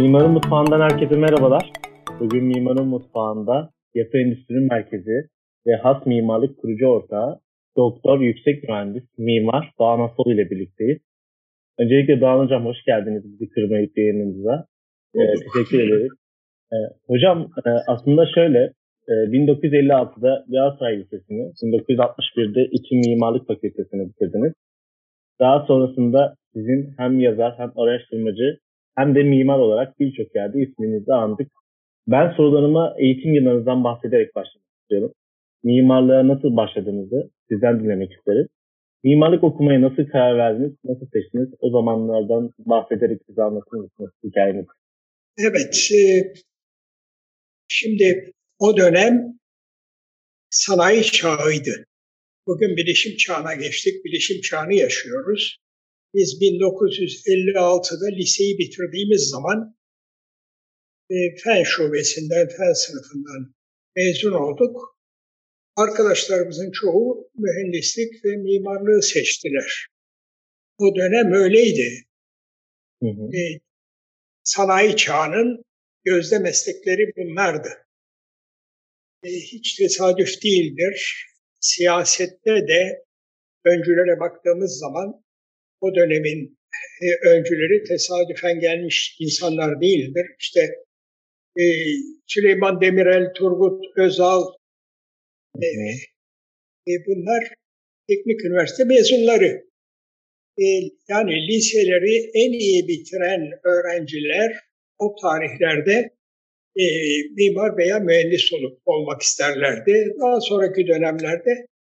Mimarın Mutfağı'ndan herkese merhabalar. Bugün Mimarın Mutfağı'nda Yapı Endüstri Merkezi ve Has Mimarlık Kurucu Ortağı Doktor Yüksek Mühendis Mimar Doğan Asol ile birlikteyiz. Öncelikle Doğan Hocam hoş geldiniz bizi kırmayıp yayınımıza. Ee, teşekkür ederiz. Ee, hocam e, aslında şöyle e, 1956'da Galatasaray Lisesi'ni, 1961'de İçi Mimarlık Fakültesini bitirdiniz. Daha sonrasında sizin hem yazar hem araştırmacı hem de mimar olarak birçok yerde isminizi andık. Ben sorularıma eğitim yıllarınızdan bahsederek başlamak istiyorum. Mimarlığa nasıl başladığınızı sizden dinlemek isterim. Mimarlık okumaya nasıl karar verdiniz, nasıl seçtiniz? O zamanlardan bahsederek bize anlatır mısınız hikayenizi? Evet, e, şimdi o dönem sanayi çağıydı. Bugün bilişim çağına geçtik, bilişim çağını yaşıyoruz. Biz 1956'da liseyi bitirdiğimiz zaman e, fen şubesinden, fen sınıfından mezun olduk. Arkadaşlarımızın çoğu mühendislik ve mimarlığı seçtiler. O dönem öyleydi. Hı hı. E, sanayi çağının gözde meslekleri bunlardı. E, hiç tesadüf değildir. Siyasette de öncülere baktığımız zaman o dönemin e, öncüleri tesadüfen gelmiş insanlar değildir. İşte e, Süleyman Demirel, Turgut Özal, e, e, bunlar teknik üniversite mezunları. E, yani liseleri en iyi bitiren öğrenciler o tarihlerde e, mimar veya mühendis olup olmak isterlerdi. Daha sonraki dönemlerde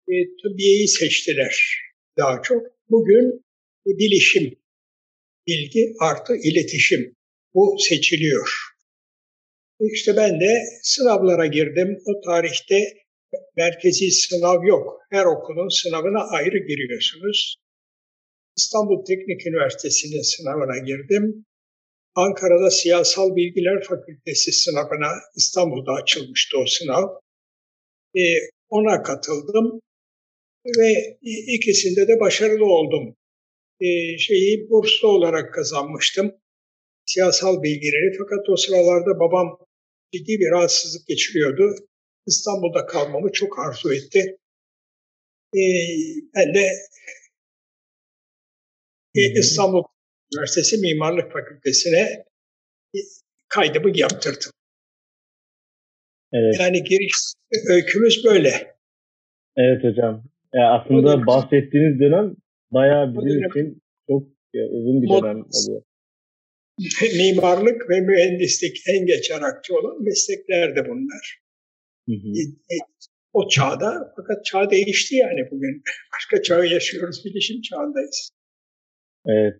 e, tıbbiyeyi seçtiler daha çok. Bugün bilişim, bilgi artı iletişim bu seçiliyor. İşte ben de sınavlara girdim. O tarihte merkezi sınav yok. Her okulun sınavına ayrı giriyorsunuz. İstanbul Teknik Üniversitesi'nin sınavına girdim. Ankara'da Siyasal Bilgiler Fakültesi sınavına İstanbul'da açılmıştı o sınav. E, ona katıldım ve ikisinde de başarılı oldum. E, şeyi burslu olarak kazanmıştım. Siyasal bilgileri fakat o sıralarda babam ciddi bir rahatsızlık geçiriyordu. İstanbul'da kalmamı çok arzu etti. E, ben de e, İstanbul Üniversitesi Mimarlık Fakültesine kaydımı yaptırdım. Evet. Yani giriş öykümüz böyle. Evet hocam. Ya aslında bahsettiğiniz dönem bayağı bizim için çok uzun bir dönem oluyor. Mimarlık ve mühendislik en geç arakçı olan meslekler de bunlar. Hı hı. E, e, o çağda fakat çağ değişti yani bugün. Başka çağı yaşıyoruz, bilişim çağındayız. Evet.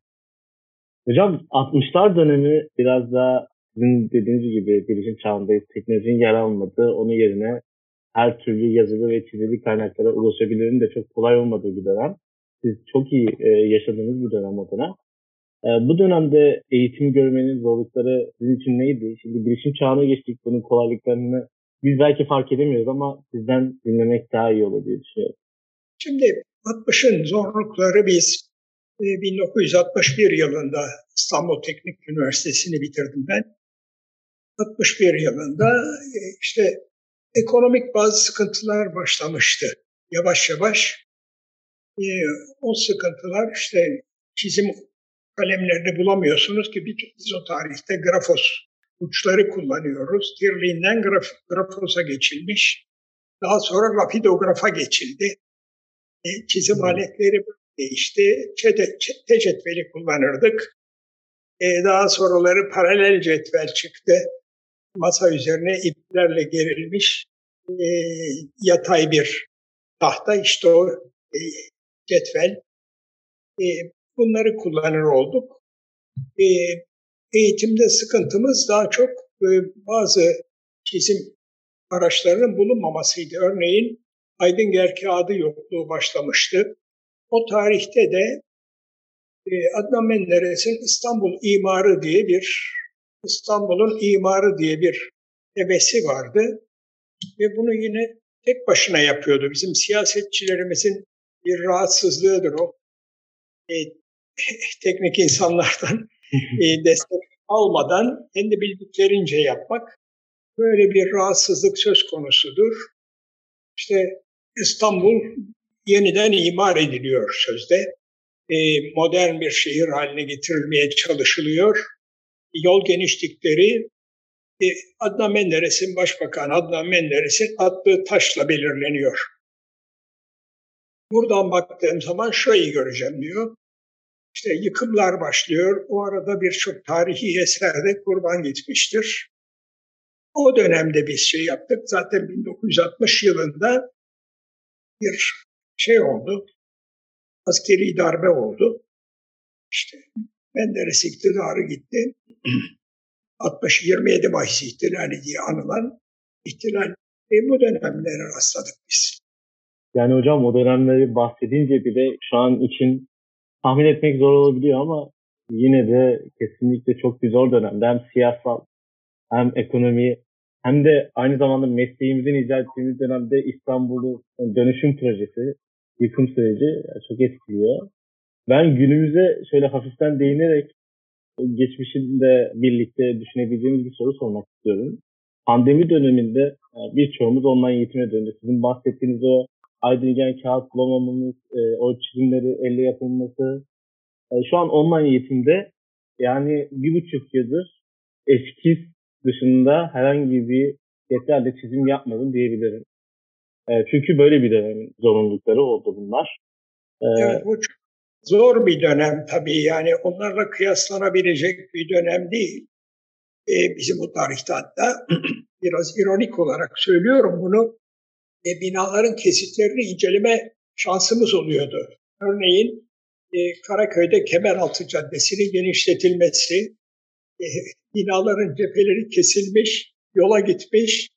Hocam 60'lar dönemi biraz daha sizin dediğiniz gibi bilişim çağındayız. Teknolojinin yer almadığı, onun yerine her türlü yazılı ve çizili kaynaklara ulaşabilirin de çok kolay olmadığı bir dönem. Siz çok iyi e, yaşadığınız bir dönem o dönem. E, bu dönemde eğitim görmenin zorlukları sizin için neydi? Şimdi bilişim çağına geçtik. Bunun kolaylıklarını biz belki fark edemiyoruz ama sizden dinlemek daha iyi olur diye düşünüyorum. Şimdi 60'ın zorlukları biz 1961 e, yılında İstanbul Teknik Üniversitesi'ni bitirdim ben. 61 yılında e, işte ekonomik bazı sıkıntılar başlamıştı. Yavaş yavaş e, o sıkıntılar işte çizim kalemlerini bulamıyorsunuz ki biz o tarihte grafos uçları kullanıyoruz. Tirliğinden graf, grafosa geçilmiş. Daha sonra rapidografa geçildi. E, çizim hmm. aletleri değişti. Çete, çete cetveli kullanırdık. E, daha sonraları paralel cetvel çıktı. Masa üzerine iplerle gerilmiş e, yatay bir tahta işte o e, cetvel. E, bunları kullanır olduk. E, eğitimde sıkıntımız daha çok e, bazı çizim araçlarının bulunmamasıydı. Örneğin Aydın Gerke adı yokluğu başlamıştı. O tarihte de e, Adnan Menderes'in İstanbul İmarı diye bir İstanbul'un imarı diye bir hevesi vardı. Ve bunu yine tek başına yapıyordu. Bizim siyasetçilerimizin bir rahatsızlığıdır o. E, teknik insanlardan e, destek almadan kendi bildiklerince yapmak böyle bir rahatsızlık söz konusudur. İşte İstanbul yeniden imar ediliyor sözde. E, modern bir şehir haline getirilmeye çalışılıyor. Yol genişlikleri e, Adnan Menderes'in, Başbakan Adnan Menderes'in attığı taşla belirleniyor. Buradan baktığım zaman şurayı göreceğim diyor. İşte yıkımlar başlıyor. O arada birçok tarihi eserde kurban gitmiştir. O dönemde biz şey yaptık. Zaten 1960 yılında bir şey oldu. Askeri darbe oldu. İşte Menderes iktidarı gitti. 60-27 Mayıs ihtilali diye anılan ihtilal e, bu dönemlere rastladık biz. Yani hocam o dönemleri bahsedince bile şu an için tahmin etmek zor olabiliyor ama yine de kesinlikle çok bir zor dönemde hem siyasal hem ekonomi hem de aynı zamanda mesleğimizin icra ettiğimiz dönemde İstanbul'u dönüşüm projesi, yıkım süreci çok etkiliyor. Ben günümüze şöyle hafiften değinerek geçmişinde birlikte düşünebileceğimiz bir soru sormak istiyorum. Pandemi döneminde e, birçoğumuz online eğitime döndü. Sizin bahsettiğiniz o aydıngen kağıt bulamamamız, e, o çizimleri elle yapılması. E, şu an online eğitimde yani bir buçuk yıldır eskiz dışında herhangi bir yeterli çizim yapmadım diyebilirim. Çünkü böyle bir dönem zorunlulukları oldu bunlar. Evet, bu çok zor bir dönem tabii yani onlarla kıyaslanabilecek bir dönem değil. Ee, bizim bu tarihte hatta biraz ironik olarak söylüyorum bunu. E, binaların kesitlerini inceleme şansımız oluyordu. Örneğin e, Karaköy'de Kemeraltı Caddesi'nin genişletilmesi, e, binaların cepheleri kesilmiş, yola gitmiş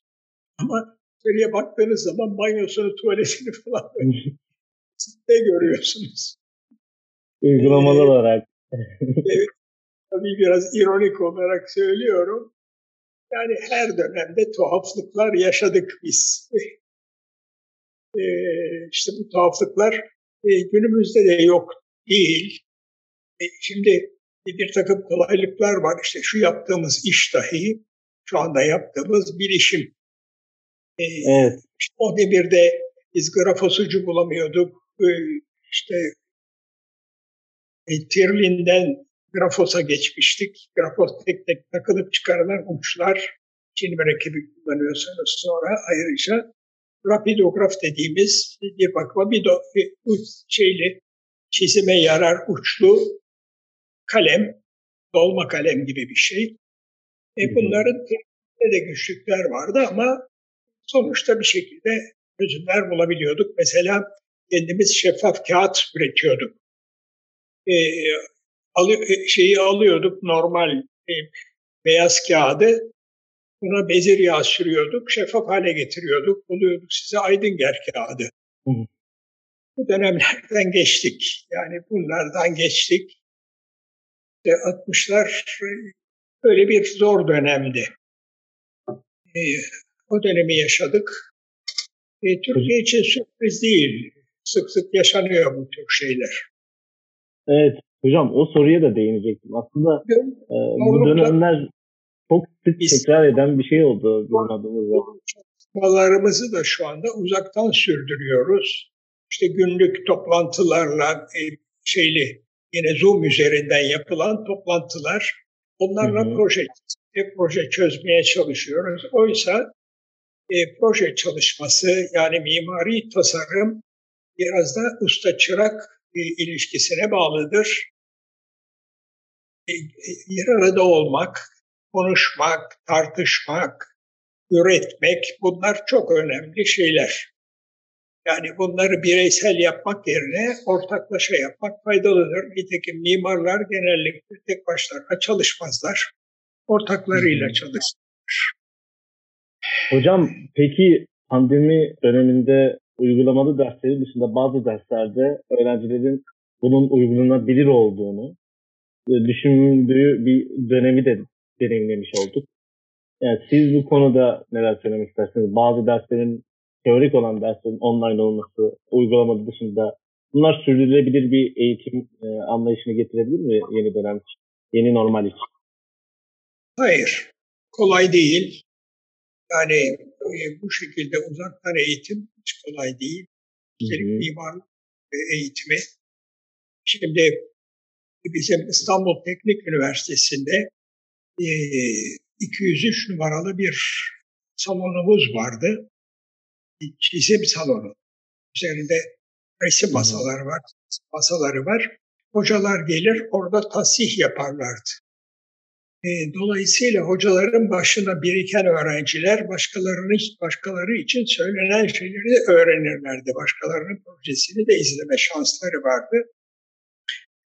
ama içeriye baktığınız zaman banyosunu, tuvaletini falan ne görüyorsunuz. Uygulamalı ee, olarak. evet, tabii biraz ironik olarak söylüyorum. Yani her dönemde tuhaflıklar yaşadık biz. Ee, işte bu tuhaflıklar e, günümüzde de yok değil. E, şimdi bir takım kolaylıklar var. İşte şu yaptığımız iş dahi şu anda yaptığımız bilişim. Ee, evet. işte o devirde biz grafosucu bulamıyorduk. Ee, işte e, Tirlin'den Grafos'a geçmiştik. Grafos tek tek takılıp çıkarılan uçlar Çin mürekkebi kullanıyorsunuz sonra ayrıca rapidograf dediğimiz bir bakıma bir, do, bir şeyli çizime yarar uçlu kalem, dolma kalem gibi bir şey. E bunların de güçlükler vardı ama sonuçta bir şekilde çözümler bulabiliyorduk. Mesela kendimiz şeffaf kağıt üretiyorduk e, alı, e, şeyi alıyorduk normal e, beyaz kağıdı buna bezir yağ sürüyorduk, şeffaf hale getiriyorduk, buluyorduk size Aydınger kağıdı. Hı. Bu dönemlerden geçtik. Yani bunlardan geçtik. İşte 60'lar böyle bir zor dönemdi. E, o dönemi yaşadık. E, Türkiye için sürpriz değil. Sık sık yaşanıyor bu tür şeyler. Evet hocam o soruya da değinecektim. Aslında e, bu dönemler çok sık Biz, tekrar eden bir şey oldu anladığımızda. Çalışmalarımızı da şu anda uzaktan sürdürüyoruz. İşte günlük toplantılarla e, şeyli yine Zoom üzerinden yapılan toplantılar. Onlarla hı hı. proje e, proje çözmeye çalışıyoruz. Oysa e, proje çalışması yani mimari tasarım biraz da usta çırak ilişkisine bağlıdır. E, e, bir arada olmak, konuşmak, tartışmak, üretmek bunlar çok önemli şeyler. Yani bunları bireysel yapmak yerine ortaklaşa yapmak faydalıdır. Nitekim mimarlar genellikle tek başlarına çalışmazlar. Ortaklarıyla çalışırlar. Hocam peki pandemi döneminde uygulamalı dersleri dışında bazı derslerde öğrencilerin bunun uygulanabilir olduğunu e, düşündüğü bir dönemi de deneyimlemiş olduk. Yani siz bu konuda neler söylemek istersiniz? Bazı derslerin teorik olan derslerin online olması, uygulamalı dışında bunlar sürdürülebilir bir eğitim e, anlayışını getirebilir mi yeni dönem için, yeni normal için? Hayır, kolay değil. Yani e, bu şekilde uzaktan eğitim hiç kolay değil. Üstelik mimarlık eğitimi. Şimdi bizim İstanbul Teknik Üniversitesi'nde e, 203 numaralı bir salonumuz vardı. Bir çizim salonu. Üzerinde resim masaları var, masaları var. Hocalar gelir orada tasih yaparlardı. E, dolayısıyla hocaların başına biriken öğrenciler başkalarının başkaları için söylenen şeyleri de öğrenirlerdi. Başkalarının projesini de izleme şansları vardı.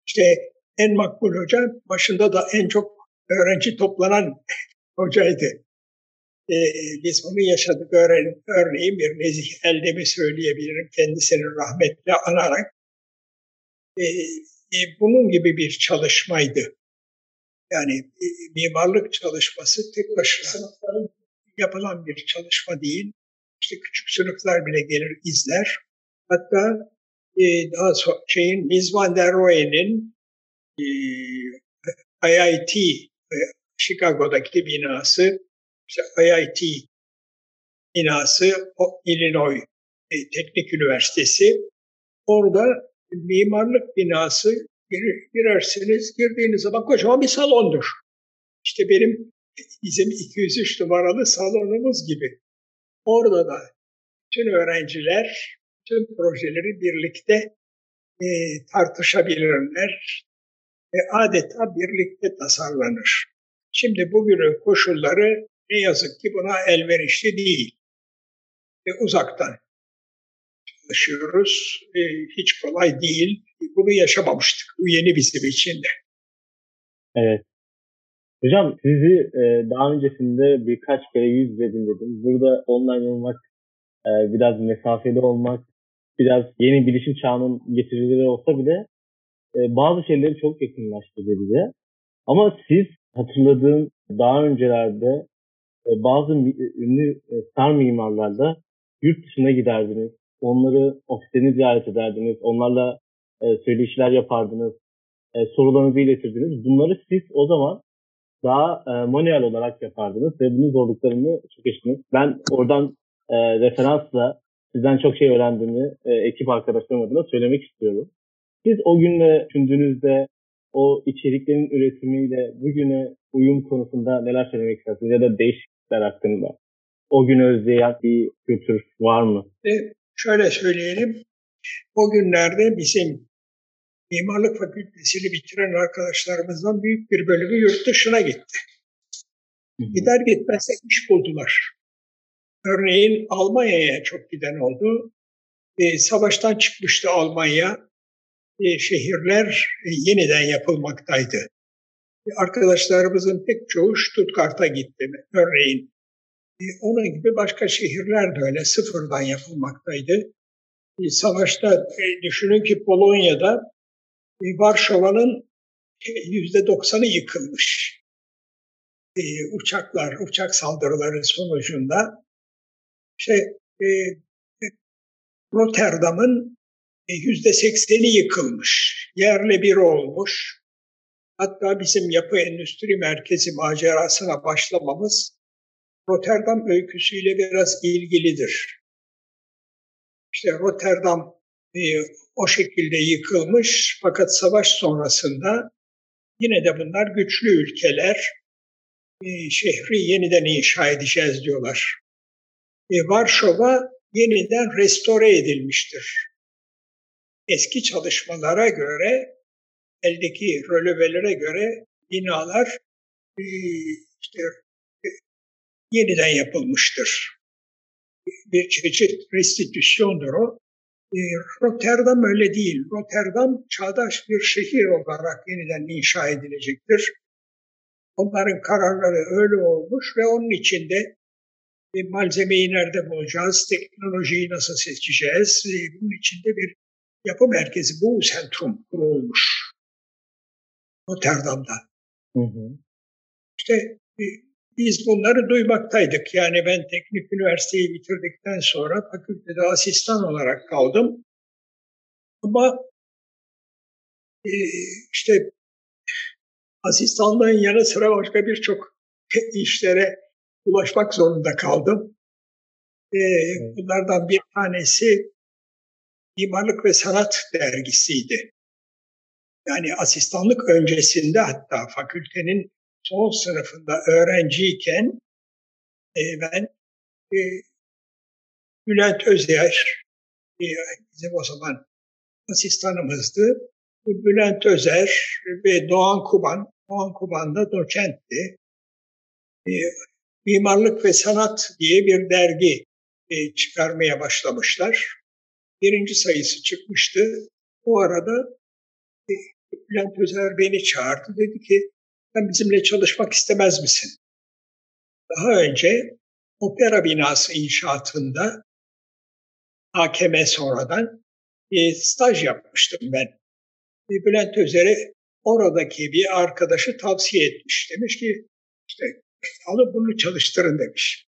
İşte en makbul hoca başında da en çok öğrenci toplanan hocaydı. E, biz bunu yaşadık. Öğren, örneğin bir Nezih Eldem'i söyleyebilirim kendisini rahmetle anarak. E, e, bunun gibi bir çalışmaydı. Yani e, mimarlık çalışması tek başına yapılan bir çalışma değil. İşte küçük sınıflar bile gelir izler. Hatta e, daha sonra şeyin Mies van der Rohe'nin e, IIT Chicago'daki binası, işte IIT binası, Illinois e, Teknik Üniversitesi. Orada mimarlık binası girersiniz, girdiğiniz zaman kocaman bir salondur. İşte benim bizim 203 numaralı salonumuz gibi. Orada da bütün öğrenciler bütün projeleri birlikte e, tartışabilirler. E, adeta birlikte tasarlanır. Şimdi bugünün koşulları ne yazık ki buna elverişli değil. E, uzaktan çalışıyoruz. E, hiç kolay değil. Bunu yaşamamıştık. Bu yeni bizim için de. Evet. Hocam sizi e, daha öncesinde birkaç kere yüz yüze dinledim. Burada online olmak, e, biraz mesafeli olmak, biraz yeni bilişim çağının getirileri olsa bile e, bazı şeyleri çok yakınlaştırdı bize. Ama siz hatırladığım daha öncelerde e, bazı ünlü e, star mimarlarla yurt dışına giderdiniz. Onları ofislerini ziyaret ederdiniz. Onlarla e, söyleşiler yapardınız. E, sorularınızı iletirdiniz. Bunları siz o zaman daha e, manuel olarak yapardınız ve bunun zorluklarını çok yaşadınız. Ben oradan e, referansla sizden çok şey öğrendiğimi e, ekip arkadaşlarım adına söylemek istiyorum. Siz o günle düşündüğünüzde o içeriklerin üretimiyle bugüne uyum konusunda neler söylemek istersiniz ya da değişiklikler hakkında? O gün özleyen bir kültür var mı? E, şöyle söyleyelim. O günlerde bizim mimarlık fakültesini bitiren arkadaşlarımızdan büyük bir bölümü yurt dışına gitti. Gider gitmez iş buldular. Örneğin Almanya'ya çok giden oldu. E, savaştan çıkmıştı Almanya. Şehirler yeniden yapılmaktaydı. Arkadaşlarımızın pek çoğu Stuttgart'a gitti örneğin. Onun gibi başka şehirler de öyle sıfırdan yapılmaktaydı. Savaşta düşünün ki Polonya'da Varşova'nın yüzde doksanı yıkılmış. Uçaklar, uçak saldırıları sonucunda şey, Rotterdam'ın yüzde sekseni yıkılmış, yerle bir olmuş. Hatta bizim yapı endüstri merkezi macerasına başlamamız Rotterdam öyküsüyle biraz ilgilidir. İşte Rotterdam e, o şekilde yıkılmış fakat savaş sonrasında yine de bunlar güçlü ülkeler e, şehri yeniden inşa edeceğiz diyorlar e, Varşova yeniden restore edilmiştir. Eski çalışmalara göre, eldeki rölevelere göre binalar e, işte, e, yeniden yapılmıştır. Bir çeşit restitüsyondur o. E, Rotterdam öyle değil. Rotterdam çağdaş bir şehir olarak yeniden inşa edilecektir. Onların kararları öyle olmuş ve onun içinde malzemeyi nerede bulacağız, teknolojiyi nasıl seçeceğiz. Bunun içinde bir yapı merkezi, bu sentrum kurulmuş. Rotterdam'da. Hı hı. İşte e, biz bunları duymaktaydık. Yani ben teknik üniversiteyi bitirdikten sonra fakültede asistan olarak kaldım. Ama e, işte asistanlığın yanı sıra başka birçok işlere ulaşmak zorunda kaldım. Ee, bunlardan bir tanesi Mimarlık ve Sanat dergisiydi. Yani asistanlık öncesinde hatta fakültenin son sınıfında öğrenciyken e, ben e, Bülent Özer, e, bizim o zaman asistanımızdı. Bülent Özer ve Doğan Kuban, Doğan Kuban da doçentti. E, Mimarlık ve Sanat diye bir dergi e, çıkarmaya başlamışlar. Birinci sayısı çıkmıştı. O arada e, Bülent Özer beni çağırdı. Dedi ki sen bizimle çalışmak istemez misin? Daha önce opera binası inşaatında hakeme sonradan e, staj yapmıştım ben. E, Bülent Özer'e oradaki bir arkadaşı tavsiye etmiş. Demiş ki işte alıp bunu çalıştırın demiş.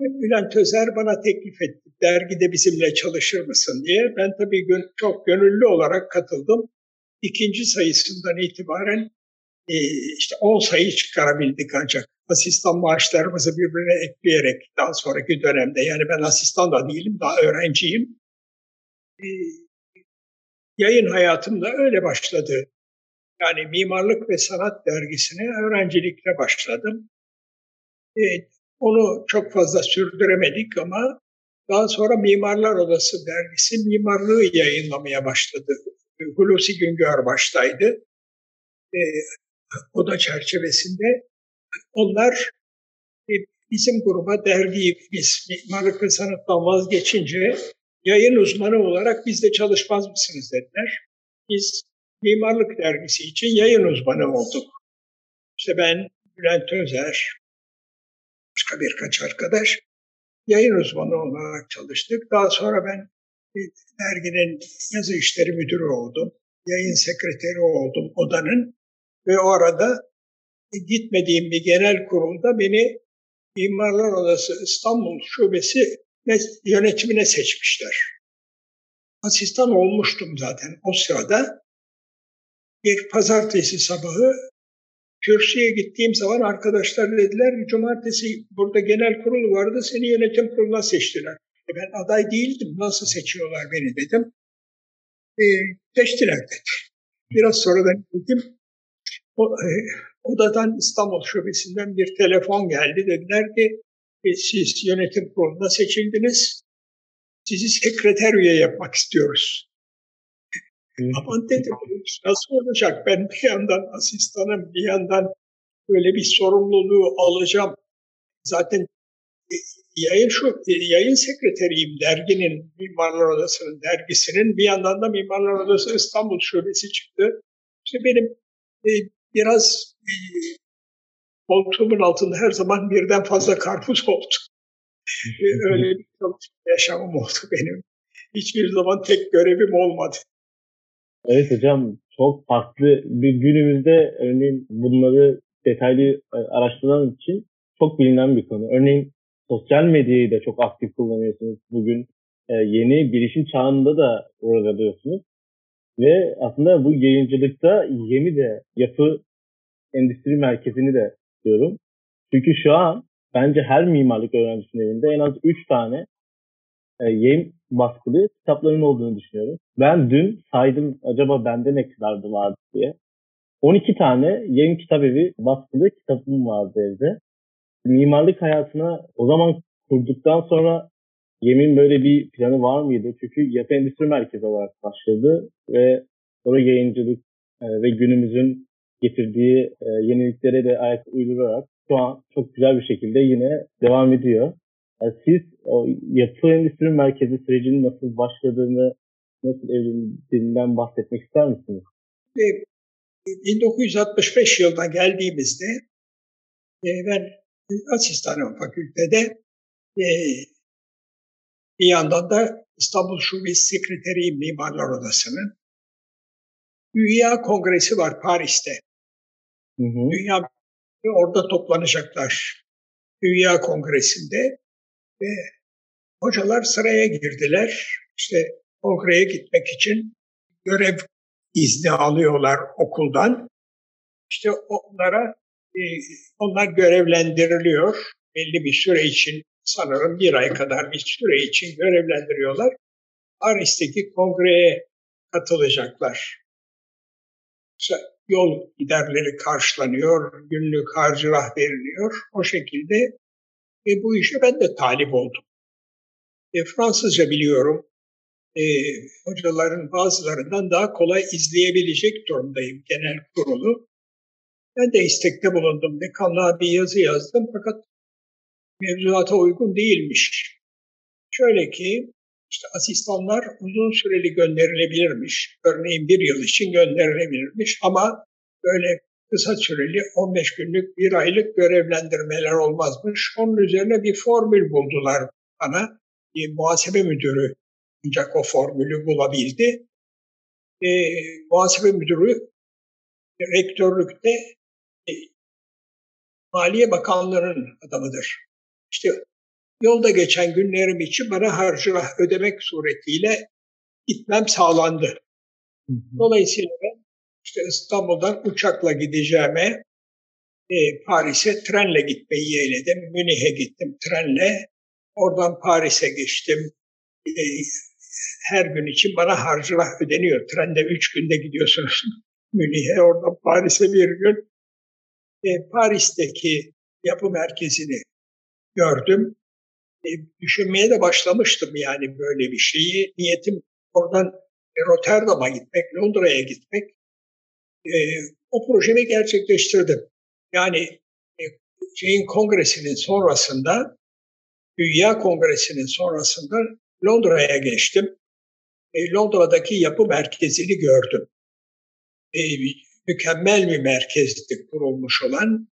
Bülent Özer bana teklif etti. Dergide bizimle çalışır mısın diye. Ben tabii çok gönüllü olarak katıldım. İkinci sayısından itibaren e, işte 10 sayı çıkarabildik ancak asistan maaşlarımızı birbirine ekleyerek daha sonraki dönemde yani ben asistan da değilim daha öğrenciyim. E, yayın hayatım da öyle başladı. Yani Mimarlık ve Sanat dergisine öğrencilikle başladım. Onu çok fazla sürdüremedik ama daha sonra Mimarlar Odası dergisi mimarlığı yayınlamaya başladı. Hulusi Güngör baştaydı. E, oda çerçevesinde onlar e, bizim gruba dergiyi biz mimarlık ve sanattan vazgeçince yayın uzmanı olarak bizde çalışmaz mısınız dediler. Biz mimarlık dergisi için yayın uzmanı olduk. İşte ben Bülent Özer, başka birkaç arkadaş yayın uzmanı olarak çalıştık. Daha sonra ben derginin yazı işleri müdürü oldum. Yayın sekreteri oldum odanın. Ve o arada gitmediğim bir genel kurulda beni Mimarlar Odası İstanbul Şubesi yönetimine seçmişler. Asistan olmuştum zaten o sırada. Bir pazartesi sabahı kürsüye gittiğim zaman arkadaşlar dediler cumartesi burada genel kurul vardı seni yönetim kuruluna seçtiler. E ben aday değildim nasıl seçiyorlar beni dedim. E, seçtiler dedi. Biraz sonradan dedim o, e, odadan İstanbul Şubesi'nden bir telefon geldi. Dediler ki e, siz yönetim kuruluna seçildiniz. Sizi sekreter üye yapmak istiyoruz. Aman dedim nasıl olacak? Ben bir yandan asistanım, bir yandan böyle bir sorumluluğu alacağım. Zaten e, yayın şu e, yayın sekreteriyim derginin Mimarlar Odası'nın dergisinin bir yandan da Mimarlar Odası İstanbul Şubesi çıktı. İşte benim e, biraz e, koltuğumun altında her zaman birden fazla karpuz oldu. Öyle bir yaşamım oldu benim. Hiçbir zaman tek görevim olmadı. Evet hocam çok farklı bir günümüzde örneğin bunları detaylı araştıran için çok bilinen bir konu. Örneğin sosyal medyayı da çok aktif kullanıyorsunuz bugün. E, yeni bilişim çağında da uğradıyorsunuz. Ve aslında bu yayıncılıkta yeni de yapı endüstri merkezini de diyorum. Çünkü şu an bence her mimarlık öğrencisinin elinde en az 3 tane e, yayın baskılı kitapların olduğunu düşünüyorum. Ben dün saydım acaba bende ne kadardı vardı diye. 12 tane yayın kitap evi baskılı kitabım vardı evde. Mimarlık hayatına o zaman kurduktan sonra Yemin böyle bir planı var mıydı? Çünkü yapı endüstri merkezi olarak başladı ve sonra yayıncılık e, ve günümüzün getirdiği e, yeniliklere de ayak uydurarak şu an çok güzel bir şekilde yine devam ediyor. Yani siz o yapı endüstri merkezi sürecinin nasıl başladığını, nasıl evlendiğinden bahsetmek ister misiniz? 1965 yılında geldiğimizde e, ben asistanım fakültede bir yandan da İstanbul Şubesi Sekreteriyim Mimarlar Odası'nın. Dünya Kongresi var Paris'te. Hı hı. Dünya orada toplanacaklar. Dünya Kongresi'nde ve hocalar sıraya girdiler. İşte kongreye gitmek için görev izni alıyorlar okuldan. İşte onlara e, onlar görevlendiriliyor. Belli bir süre için sanırım bir ay kadar bir süre için görevlendiriyorlar. Paris'teki kongreye katılacaklar. İşte yol giderleri karşılanıyor, günlük harcırah veriliyor. O şekilde e, bu işe ben de talip oldum. E, Fransızca biliyorum. E, hocaların bazılarından daha kolay izleyebilecek durumdayım genel kurulu. Ben de istekte bulundum. Dekanlığa bir yazı yazdım fakat mevzuata uygun değilmiş. Şöyle ki işte asistanlar uzun süreli gönderilebilirmiş. Örneğin bir yıl için gönderilebilirmiş ama böyle kısa süreli 15 günlük bir aylık görevlendirmeler olmazmış. Onun üzerine bir formül buldular bana. Bir muhasebe müdürü ancak o formülü bulabildi. E, muhasebe müdürü rektörlükte e, Maliye Bakanlığı'nın adamıdır. İşte yolda geçen günlerim için bana harcırah ödemek suretiyle gitmem sağlandı. Dolayısıyla ben işte İstanbul'dan uçakla gideceğime e, Paris'e trenle gitmeyi yeğledim. Münih'e gittim trenle. Oradan Paris'e geçtim. E, her gün için bana harcırah ödeniyor. Trende üç günde gidiyorsunuz Münih'e, oradan Paris'e bir gün. E, Paris'teki yapı merkezini gördüm. E, düşünmeye de başlamıştım yani böyle bir şeyi. Niyetim oradan Rotterdam'a gitmek, Londra'ya gitmek. E, o projemi gerçekleştirdim. Yani e, şeyin kongresinin sonrasında, Dünya Kongresi'nin sonrasında Londra'ya geçtim. E, Londra'daki yapı merkezini gördüm. E, mükemmel bir merkezdi kurulmuş olan.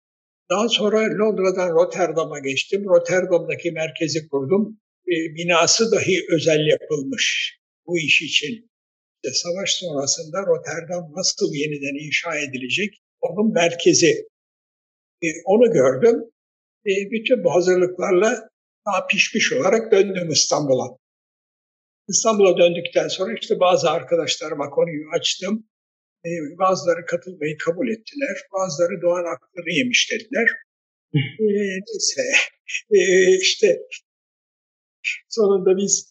Daha sonra Londra'dan Rotterdam'a geçtim. Rotterdam'daki merkezi kurdum. E, binası dahi özel yapılmış bu iş için. İşte savaş sonrasında Rotterdam nasıl yeniden inşa edilecek? Onun merkezi. E, onu gördüm. E, bütün bu hazırlıklarla daha pişmiş olarak döndüm İstanbul'a. İstanbul'a döndükten sonra işte bazı arkadaşlarıma konuyu açtım. E, bazıları katılmayı kabul ettiler. Bazıları Doğan hakları yemiş dediler. e, neyse e, işte sonunda biz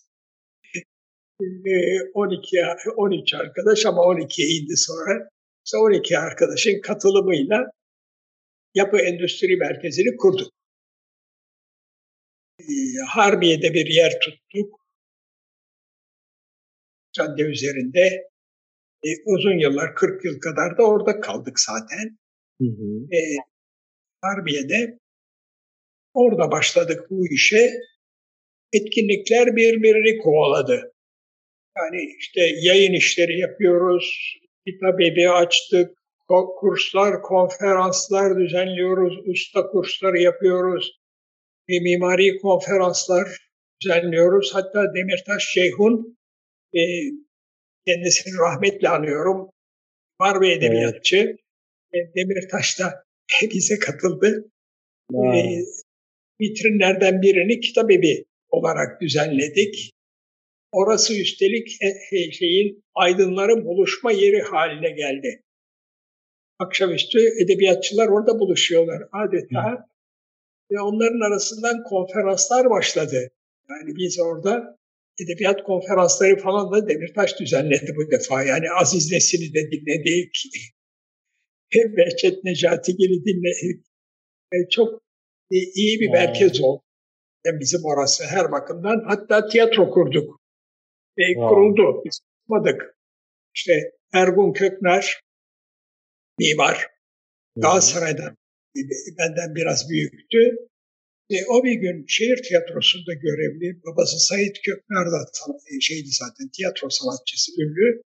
e, 12 13 arkadaş ama 12'ye indi sonra. İşte 12 arkadaşın katılımıyla yapı endüstri merkezini kurduk. E, Harbiye'de bir yer tuttuk. Cadde üzerinde e, uzun yıllar, 40 yıl kadar da orada kaldık zaten. Hı hı. E, Harbiye'de orada başladık bu işe. Etkinlikler birbirini kovaladı. Yani işte yayın işleri yapıyoruz, kitap evi açtık, kurslar, konferanslar düzenliyoruz, usta kursları yapıyoruz, e, mimari konferanslar düzenliyoruz. Hatta Demirtaş Şeyhun e, Kendisini rahmetle anıyorum. Var bir edebiyatçı. Evet. Demirtaş da bize katıldı. Wow. E, vitrinlerden birini kitap evi olarak düzenledik. Orası üstelik e, e, şeyin aydınların buluşma yeri haline geldi. Akşamüstü edebiyatçılar orada buluşuyorlar adeta. Hı. Ve onların arasından konferanslar başladı. Yani biz orada edebiyat konferansları falan da Demirtaş düzenledi bu defa. Yani Aziz Nesin'i de dinledik. Behçet Necatigil'i dinledik. E, çok iyi bir merkez oldu. Yani bizim orası her bakımdan. Hatta tiyatro kurduk. E, kuruldu. Biz kurmadık. İşte Ergun Kökner, mimar. Galatasaray'dan benden biraz büyüktü. E, o bir gün şehir tiyatrosunda görevli, babası Sait Kökner de şeydi zaten tiyatro sanatçısı ünlü.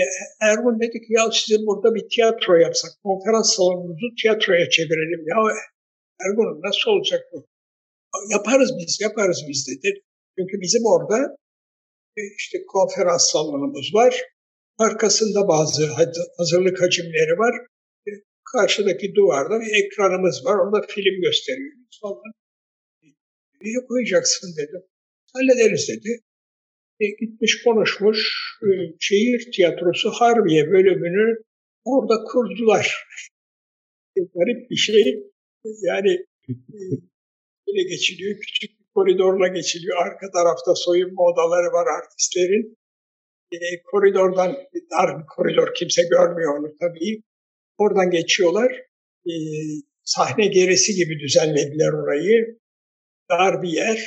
E, Ergun dedi ki ya sizin burada bir tiyatro yapsak, konferans salonunuzu tiyatroya çevirelim. Ya Ergun nasıl olacak bu? Yaparız biz, yaparız biz dedi. Çünkü bizim orada işte konferans salonumuz var. Arkasında bazı hazırlık hacimleri var karşıdaki duvarda bir ekranımız var. Orada film gösteriyoruz falan. Niye koyacaksın dedim. Hallederiz dedi. E, gitmiş konuşmuş e, şehir tiyatrosu Harbiye bölümünü orada kurdular. garip bir şey. Yani ile geçiliyor, küçük koridorla geçiliyor. Arka tarafta soyunma odaları var artistlerin. E, koridordan, dar bir koridor, kimse görmüyor onu tabii. Oradan geçiyorlar. E, sahne gerisi gibi düzenlediler orayı. Dar bir yer.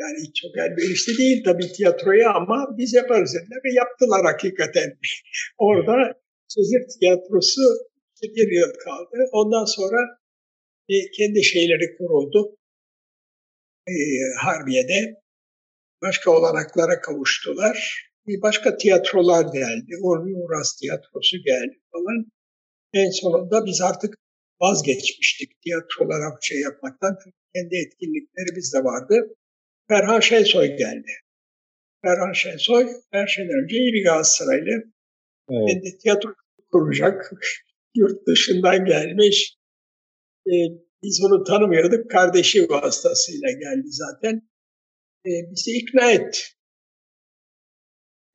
Yani çok elverişli değil tabii tiyatroya ama biz yaparız dediler ve yaptılar hakikaten. Orada şehir tiyatrosu bir yıl kaldı. Ondan sonra e, kendi şeyleri kuruldu. E, Harbiye'de başka olanaklara kavuştular. Bir başka tiyatrolar geldi. Orlu Uras tiyatrosu geldi falan. En sonunda biz artık vazgeçmiştik tiyatrolara şey yapmaktan. Kendi etkinliklerimiz de vardı. Ferhan Şensoy geldi. Ferhan Şensoy her şeyden önce iyi bir Galatasaraylı. Evet. Kendi tiyatro kuracak. Yurt dışından gelmiş. Ee, biz onu tanımıyorduk. Kardeşi vasıtasıyla geldi zaten. Ee, bizi ikna etti.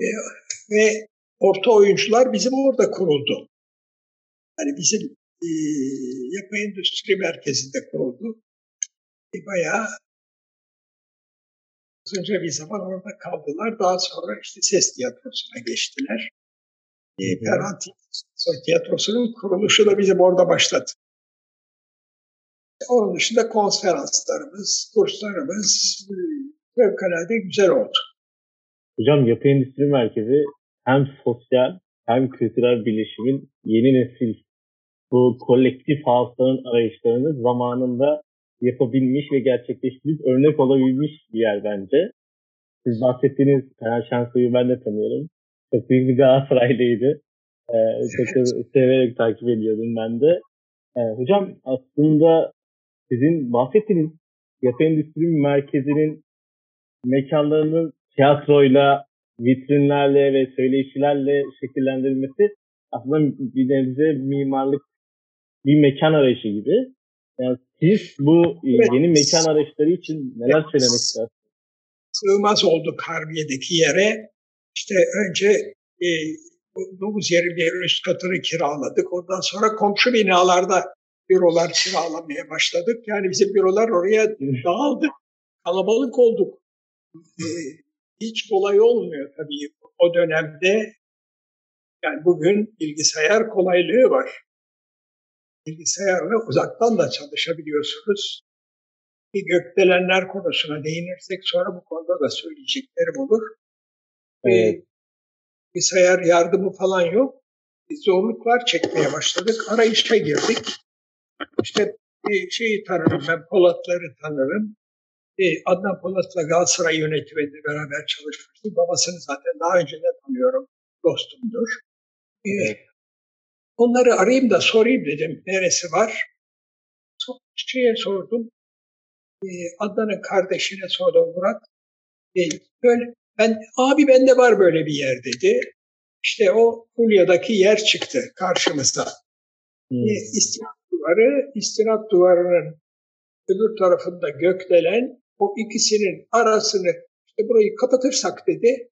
Ee, ve orta oyuncular bizim orada kuruldu. Yani bizim e, yapı endüstri merkezinde kuruldu. E, bayağı uzunca bir zaman orada kaldılar. Daha sonra işte ses tiyatrosuna geçtiler. E, Ferhan Tiyatrosu'nun kuruluşu da bizim orada başladı. Onun dışında konferanslarımız, kurslarımız e, fevkalade güzel oldu. Hocam Yapı Endüstri Merkezi hem sosyal hem kültürel bilişimin yeni nesil bu kolektif hafızanın arayışlarını zamanında yapabilmiş ve gerçekleştirip örnek olabilmiş bir yer bence. Siz bahsettiğiniz Ferhan Şensoy'u ben de tanıyorum. Çok büyük bir Galatasaraylıydı. Ee, çok severek takip ediyordum ben de. Ee, hocam aslında sizin bahsettiğiniz yapı endüstri merkezinin mekanlarının tiyatroyla, vitrinlerle ve söyleşilerle şekillendirilmesi aslında bir nebze mimarlık bir mekan arayışı gibi. Yani siz bu yeni mekan arayışları için neler evet. söylemek istersiniz? Sığmaz olduk Harbiye'deki yere. İşte önce e, 9 yerin bir üst katını kiraladık. Ondan sonra komşu binalarda bürolar kiralamaya başladık. Yani bizim bürolar oraya dağıldı. Kalabalık olduk. E, hiç kolay olmuyor tabii o dönemde. Yani bugün bilgisayar kolaylığı var bilgisayarla uzaktan da çalışabiliyorsunuz. Bir gökdelenler konusuna değinirsek sonra bu konuda da söyleyeceklerim olur. Ee, bilgisayar yardımı falan yok. Biz zorluklar çekmeye başladık. Arayışa girdik. İşte bir şeyi tanırım ben, Polatları tanırım. Ee, Adnan Polat'la Galatasaray yönetiminde beraber çalışmıştım. Babasını zaten daha önce de tanıyorum. Dostumdur. Evet. Onları arayayım da sorayım dedim neresi var. Şeye sordum. E, Adnan'ın kardeşine sordum Murat. E, böyle, ben, abi bende var böyle bir yer dedi. İşte o Fulya'daki yer çıktı karşımıza. Hmm. E, duvarı, istinat duvarının öbür tarafında gökdelen o ikisinin arasını işte burayı kapatırsak dedi.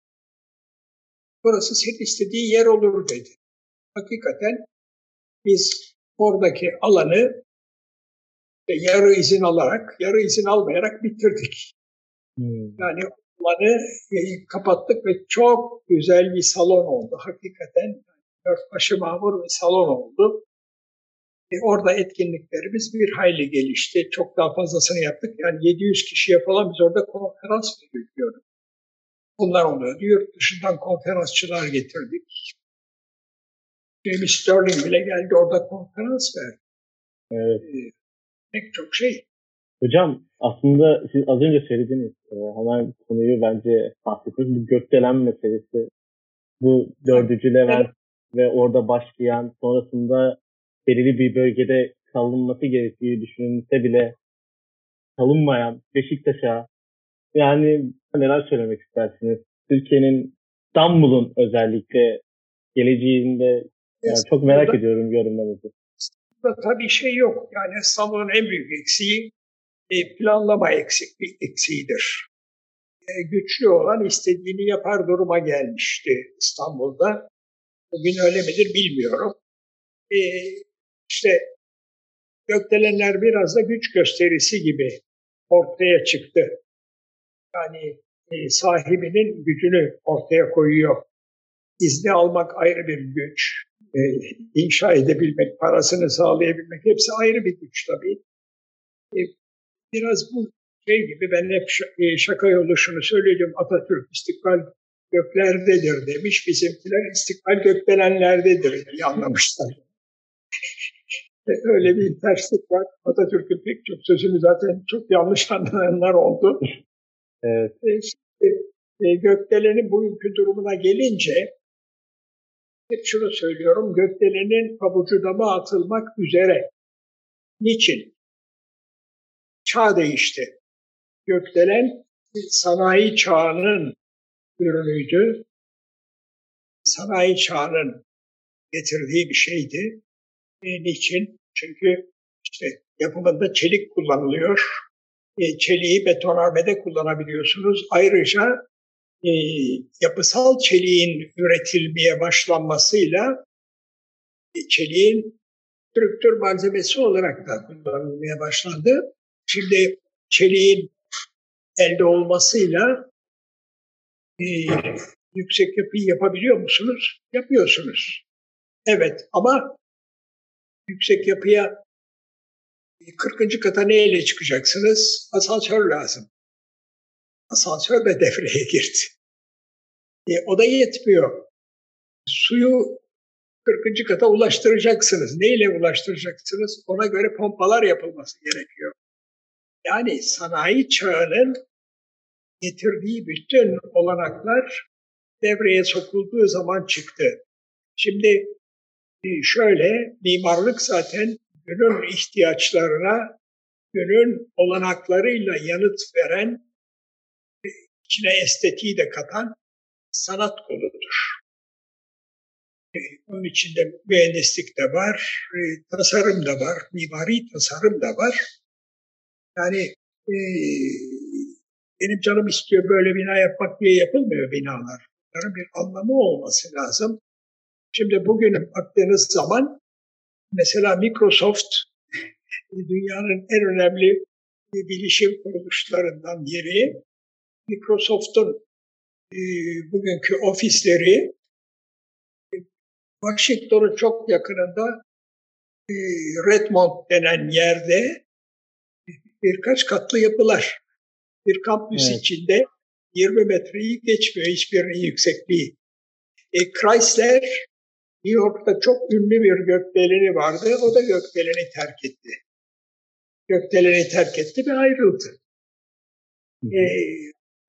Burası senin istediği yer olur dedi. Hakikaten biz oradaki alanı yarı izin alarak, yarı izin almayarak bitirdik. Hmm. Yani alanı kapattık ve çok güzel bir salon oldu. Hakikaten dört başı mamur bir salon oldu. E orada etkinliklerimiz bir hayli gelişti. Çok daha fazlasını yaptık. Yani 700 kişiye falan biz orada konferans veriyorduk. Bunlar oluyordu. Yurt dışından konferansçılar getirdik. Jamie Sterling bile geldi orada konferans verdi. Evet. Ee, pek çok şey. Hocam aslında siz az önce söylediniz. E, hemen konuyu bence bahsettiniz. Bu gökdelen meselesi. Bu dördüncü Levent evet. ve orada başlayan sonrasında belirli bir bölgede kalınması gerektiği düşünülse bile kalınmayan Beşiktaş'a yani neler söylemek istersiniz? Türkiye'nin İstanbul'un özellikle geleceğinde yani çok merak Burada, ediyorum yorumlarınızı. Tabii şey yok. Yani İstanbul'un en büyük eksiği e, planlama eksikliği, eksiğidir. E, güçlü olan istediğini yapar duruma gelmişti İstanbul'da. Bugün öyle midir bilmiyorum. İşte gökdelenler biraz da güç gösterisi gibi ortaya çıktı. Yani e, sahibinin gücünü ortaya koyuyor. İzni almak ayrı bir güç. E, inşa edebilmek, parasını sağlayabilmek hepsi ayrı bir güç tabii. E, biraz bu şey gibi ben hep e, şaka yolu şunu söyleyeceğim. Atatürk istikbal göklerdedir demiş. Bizimkiler istikbal gökdelenlerdedir diye anlamışlar. Öyle bir terslik var. Atatürk'ün pek çok sözünü zaten çok yanlış anlayanlar oldu. Evet. E, e, gökdelenin bugünkü durumuna gelince hep şunu söylüyorum. Gökdelenin pabucu dama atılmak üzere. Niçin? Çağ değişti. Gökdelen sanayi çağının ürünüydü. Sanayi çağının getirdiği bir şeydi. Niçin? Çünkü işte yapımında çelik kullanılıyor. E, çeliği betonarmede kullanabiliyorsunuz. Ayrıca e, yapısal çeliğin üretilmeye başlanmasıyla e, çeliğin strüktür malzemesi olarak da kullanılmaya başlandı. Şimdi çeliğin elde olmasıyla e, yüksek yapıyı yapabiliyor musunuz? Yapıyorsunuz. Evet ama yüksek yapıya 40. kata neyle çıkacaksınız? Asansör lazım. Asansör de devreye girdi. E, o da yetmiyor. Suyu 40. kata ulaştıracaksınız. Neyle ulaştıracaksınız? Ona göre pompalar yapılması gerekiyor. Yani sanayi çağının getirdiği bütün olanaklar devreye sokulduğu zaman çıktı. Şimdi şöyle, mimarlık zaten günün ihtiyaçlarına, günün olanaklarıyla yanıt veren, içine estetiği de katan sanat koludur. E, onun içinde mühendislik de var, e, tasarım da var, mimari tasarım da var. Yani e, benim canım istiyor böyle bina yapmak diye yapılmıyor binalar. Bunların bir anlamı olması lazım. Şimdi bugün baktığınız zaman mesela Microsoft dünyanın en önemli bilişim kuruluşlarından biri. Microsoft'un e, bugünkü ofisleri Washington'un çok yakınında e, Redmond denen yerde birkaç katlı yapılar. Bir kampüs evet. içinde 20 metreyi geçmiyor hiçbirinin yüksekliği. E, Chrysler New York'ta çok ünlü bir gökdeleni vardı. O da gökdeleni terk etti. Gökdeleni terk etti ve ayrıldı. E,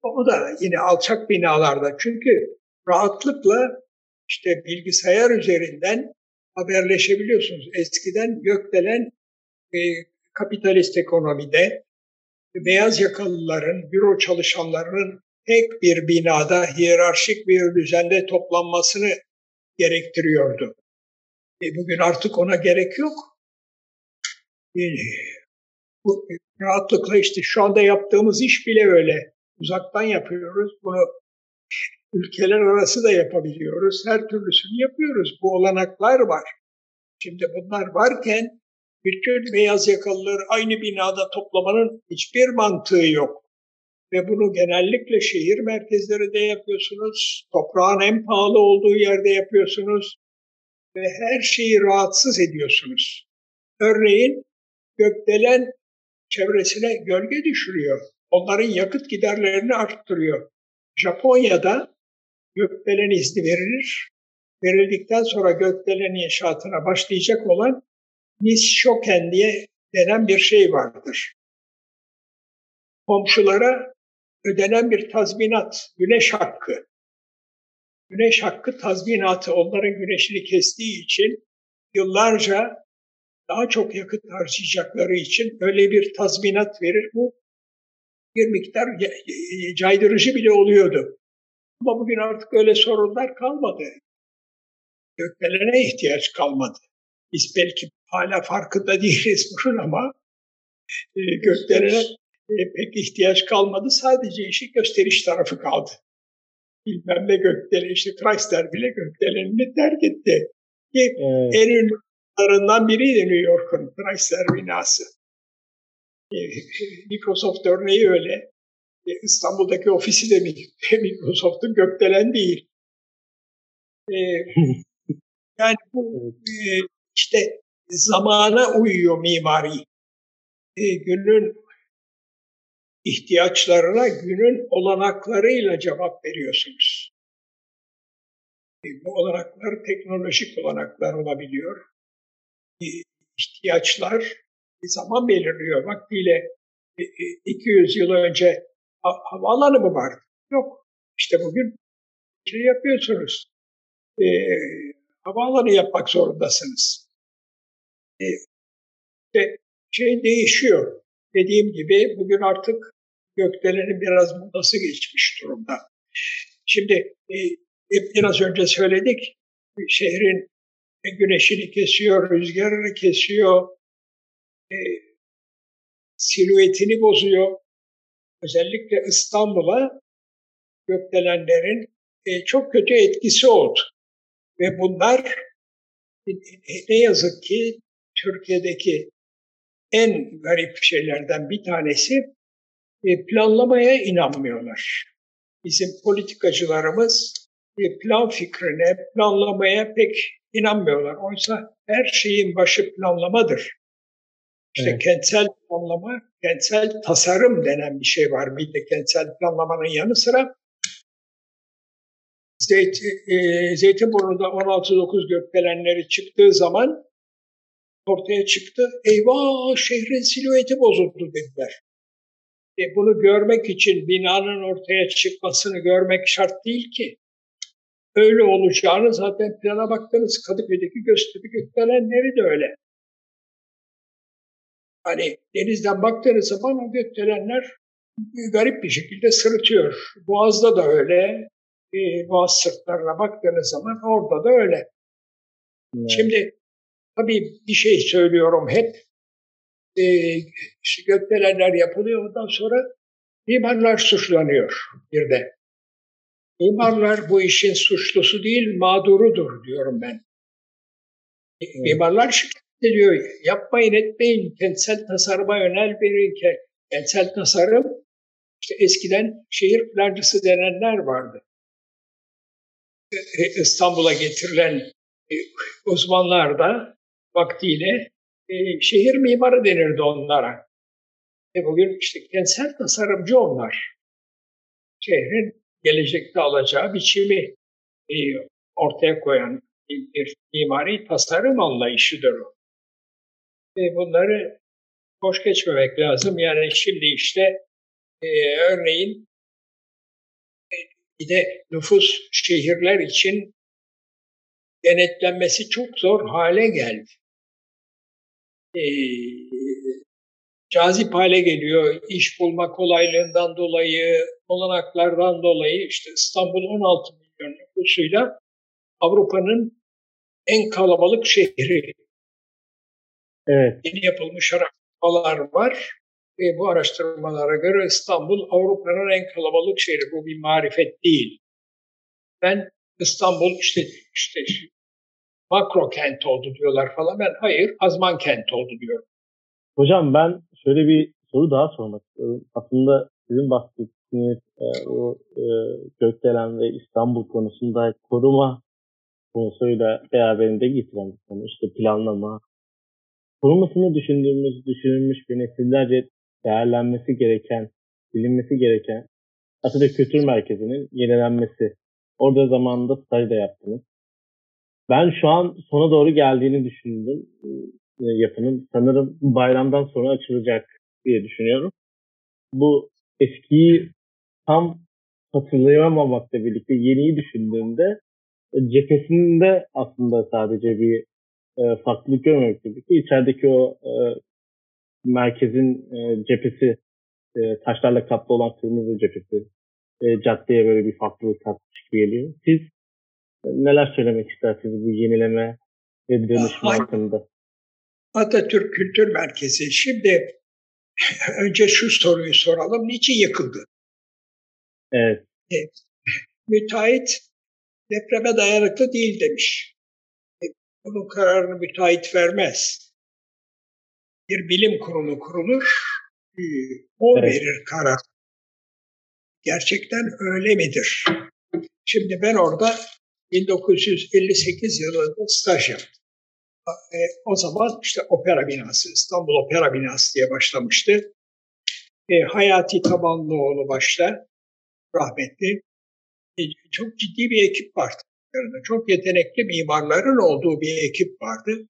o da yine alçak binalarda. Çünkü rahatlıkla işte bilgisayar üzerinden haberleşebiliyorsunuz. Eskiden gökdelen e, kapitalist ekonomide beyaz yakalıların, büro çalışanlarının tek bir binada hiyerarşik bir düzende toplanmasını gerektiriyordu. E bugün artık ona gerek yok. E, bu rahatlıkla işte şu anda yaptığımız iş bile öyle. Uzaktan yapıyoruz. Bunu ülkeler arası da yapabiliyoruz. Her türlüsünü yapıyoruz. Bu olanaklar var. Şimdi bunlar varken bütün beyaz yakalıları aynı binada toplamanın hiçbir mantığı yok. Ve bunu genellikle şehir merkezlerinde yapıyorsunuz, toprağın en pahalı olduğu yerde yapıyorsunuz ve her şeyi rahatsız ediyorsunuz. Örneğin gökdelen çevresine gölge düşürüyor. Onların yakıt giderlerini arttırıyor. Japonya'da gökdelen izni verilir. Verildikten sonra gökdelen inşaatına başlayacak olan Nisshoken diye denen bir şey vardır. Komşulara ödenen bir tazminat, güneş hakkı. Güneş hakkı tazminatı onların güneşini kestiği için yıllarca daha çok yakıt harcayacakları için öyle bir tazminat verir. Bu bir miktar caydırıcı bile oluyordu. Ama bugün artık öyle sorunlar kalmadı. Gökdelene ihtiyaç kalmadı. Biz belki hala farkında değiliz bunun ama e, gökdelene e, pek ihtiyaç kalmadı. Sadece işi gösteriş tarafı kaldı. Bilmem ne gökdelen, işte Chrysler bile gökdelenini terk etti. Ki evet. en ünlü binalarından biriydi New York'un Chrysler binası. E, Microsoft örneği öyle. E, İstanbul'daki ofisi de Microsoft'un gökdelen değil. E, yani bu işte zamana uyuyor mimari. Günün ihtiyaçlarına günün olanaklarıyla cevap veriyorsunuz. Bu olanaklar teknolojik olanaklar olabiliyor. İhtiyaçlar bir zaman belirliyor. Vaktiyle 200 yıl önce havaalanı mı vardı? Yok. İşte bugün şey yapıyorsunuz. E, havaalanı yapmak zorundasınız. E, işte şey değişiyor. Dediğim gibi bugün artık gökdelenin biraz modası geçmiş durumda. Şimdi e, biraz önce söyledik, şehrin güneşini kesiyor, rüzgarını kesiyor, e, silüetini bozuyor. Özellikle İstanbul'a gökdelenlerin e, çok kötü etkisi oldu. Ve bunlar e, ne yazık ki Türkiye'deki en garip şeylerden bir tanesi e, planlamaya inanmıyorlar. Bizim politikacılarımız e, plan fikrine, planlamaya pek inanmıyorlar. Oysa her şeyin başı planlamadır. İşte evet. kentsel planlama, kentsel tasarım denen bir şey var. Bir de kentsel planlamanın yanı sıra Zeyt, e, Zeytinburnu'da 16-9 gökdelenleri çıktığı zaman ortaya çıktı. Eyvah şehrin silüeti bozuldu dediler. E, bunu görmek için binanın ortaya çıkmasını görmek şart değil ki. Öyle olacağını zaten plana baktınız Kadıköy'deki gösteri gökdelenleri de öyle. Hani denizden baktığınız zaman o gökdelenler garip bir şekilde sırıtıyor. Boğaz'da da öyle. E, Boğaz sırtlarına baktığınız zaman orada da öyle. Evet. Şimdi tabii bir şey söylüyorum hep. E, gökdelenler yapılıyor. Ondan sonra mimarlar suçlanıyor bir de. Mimarlar bu işin suçlusu değil, mağdurudur diyorum ben. Mimarlar şikayet ediyor. Yapmayın etmeyin, kentsel tasarıma yönel verin. Kentsel tasarım, işte eskiden şehir plancısı denenler vardı. E, İstanbul'a getirilen e, uzmanlar da vaktiyle şehir mimarı denirdi onlara. E bugün işte kentsel tasarımcı onlar. Şehrin gelecekte alacağı biçimi ortaya koyan bir mimari tasarım anlayışıdır o. Bunları boş geçmemek lazım. Yani şimdi işte e, örneğin e, bir de nüfus şehirler için denetlenmesi çok zor hale geldi. E, cazip hale geliyor iş bulma kolaylığından dolayı, olanaklardan dolayı işte İstanbul 16 milyon nüfusuyla Avrupa'nın en kalabalık şehri Evet. Yeni yapılmış araştırmalar var. Ve bu araştırmalara göre İstanbul Avrupa'nın en kalabalık şehri. Bu bir marifet değil. Ben İstanbul işte işte makro kent oldu diyorlar falan. Ben hayır azman kent oldu diyorum. Hocam ben şöyle bir soru daha sormak istiyorum. Aslında sizin bahsettiğiniz e, o e, Gökdelen ve İstanbul konusunda koruma konusuyla beraberinde getiren bir konu. İşte planlama, Korumasını düşündüğümüz, düşünülmüş bir nesillerce değerlenmesi gereken, bilinmesi gereken Atatürk Kültür Merkezi'nin yenilenmesi. Orada zamanında staj da yaptınız. Ben şu an sona doğru geldiğini düşündüm e, yapının. Sanırım bayramdan sonra açılacak diye düşünüyorum. Bu eskiyi tam hatırlayamamakla birlikte yeniyi düşündüğümde cephesinde aslında sadece bir e, farklılık görmemekle birlikte içerideki o e, merkezin e, cephesi e, taşlarla kaplı olan kırmızı cephesi e, caddeye böyle bir farklılık katmış geliyor. Siz e, neler söylemek istersiniz bu yenileme ve dönüşme hakkında? Atatürk Kültür Merkezi. Şimdi önce şu soruyu soralım. Niçin yıkıldı? Evet. evet. Müteahhit depreme dayanıklı değil demiş. bunun kararını müteahhit vermez. Bir bilim kurulu kurulur, o evet. verir karar. Gerçekten öyle midir? Şimdi ben orada 1958 yılında staj yaptım. E, o zaman işte opera binası, İstanbul Opera Binası diye başlamıştı. E, Hayati Tabanlıoğlu başta, rahmetli. E, çok ciddi bir ekip vardı. Çok yetenekli mimarların olduğu bir ekip vardı.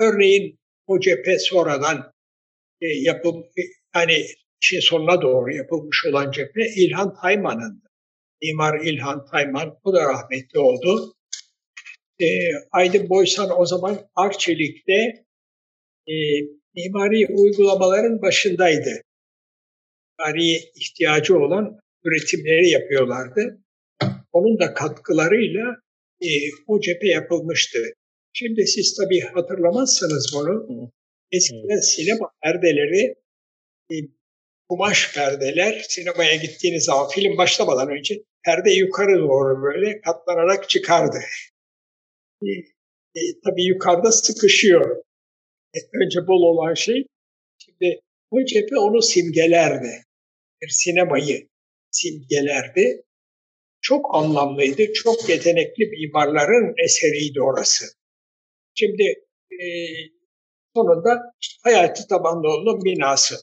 Örneğin o cephe sonradan e, yapım, e, hani işin sonuna doğru yapılmış olan cephe İlhan Tayman'ın. Mimar İlhan Tayman, o da rahmetli oldu. E, Aydın Boysan o zaman Arçelik'te e, mimari uygulamaların başındaydı. Mimari ihtiyacı olan üretimleri yapıyorlardı. Onun da katkılarıyla e, o cephe yapılmıştı. Şimdi siz tabii hatırlamazsınız bunu. Eskiden sinema perdeleri e, kumaş perdeler sinemaya gittiğiniz zaman film başlamadan önce perde yukarı doğru böyle katlanarak çıkardı. E, e, tabii yukarıda sıkışıyor. E, önce bol olan şey. Şimdi bu cephe onu simgelerdi. Bir sinemayı simgelerdi. Çok anlamlıydı, çok yetenekli mimarların eseriydi orası. Şimdi e, sonunda Hayati Tabanlıoğlu'nun binası.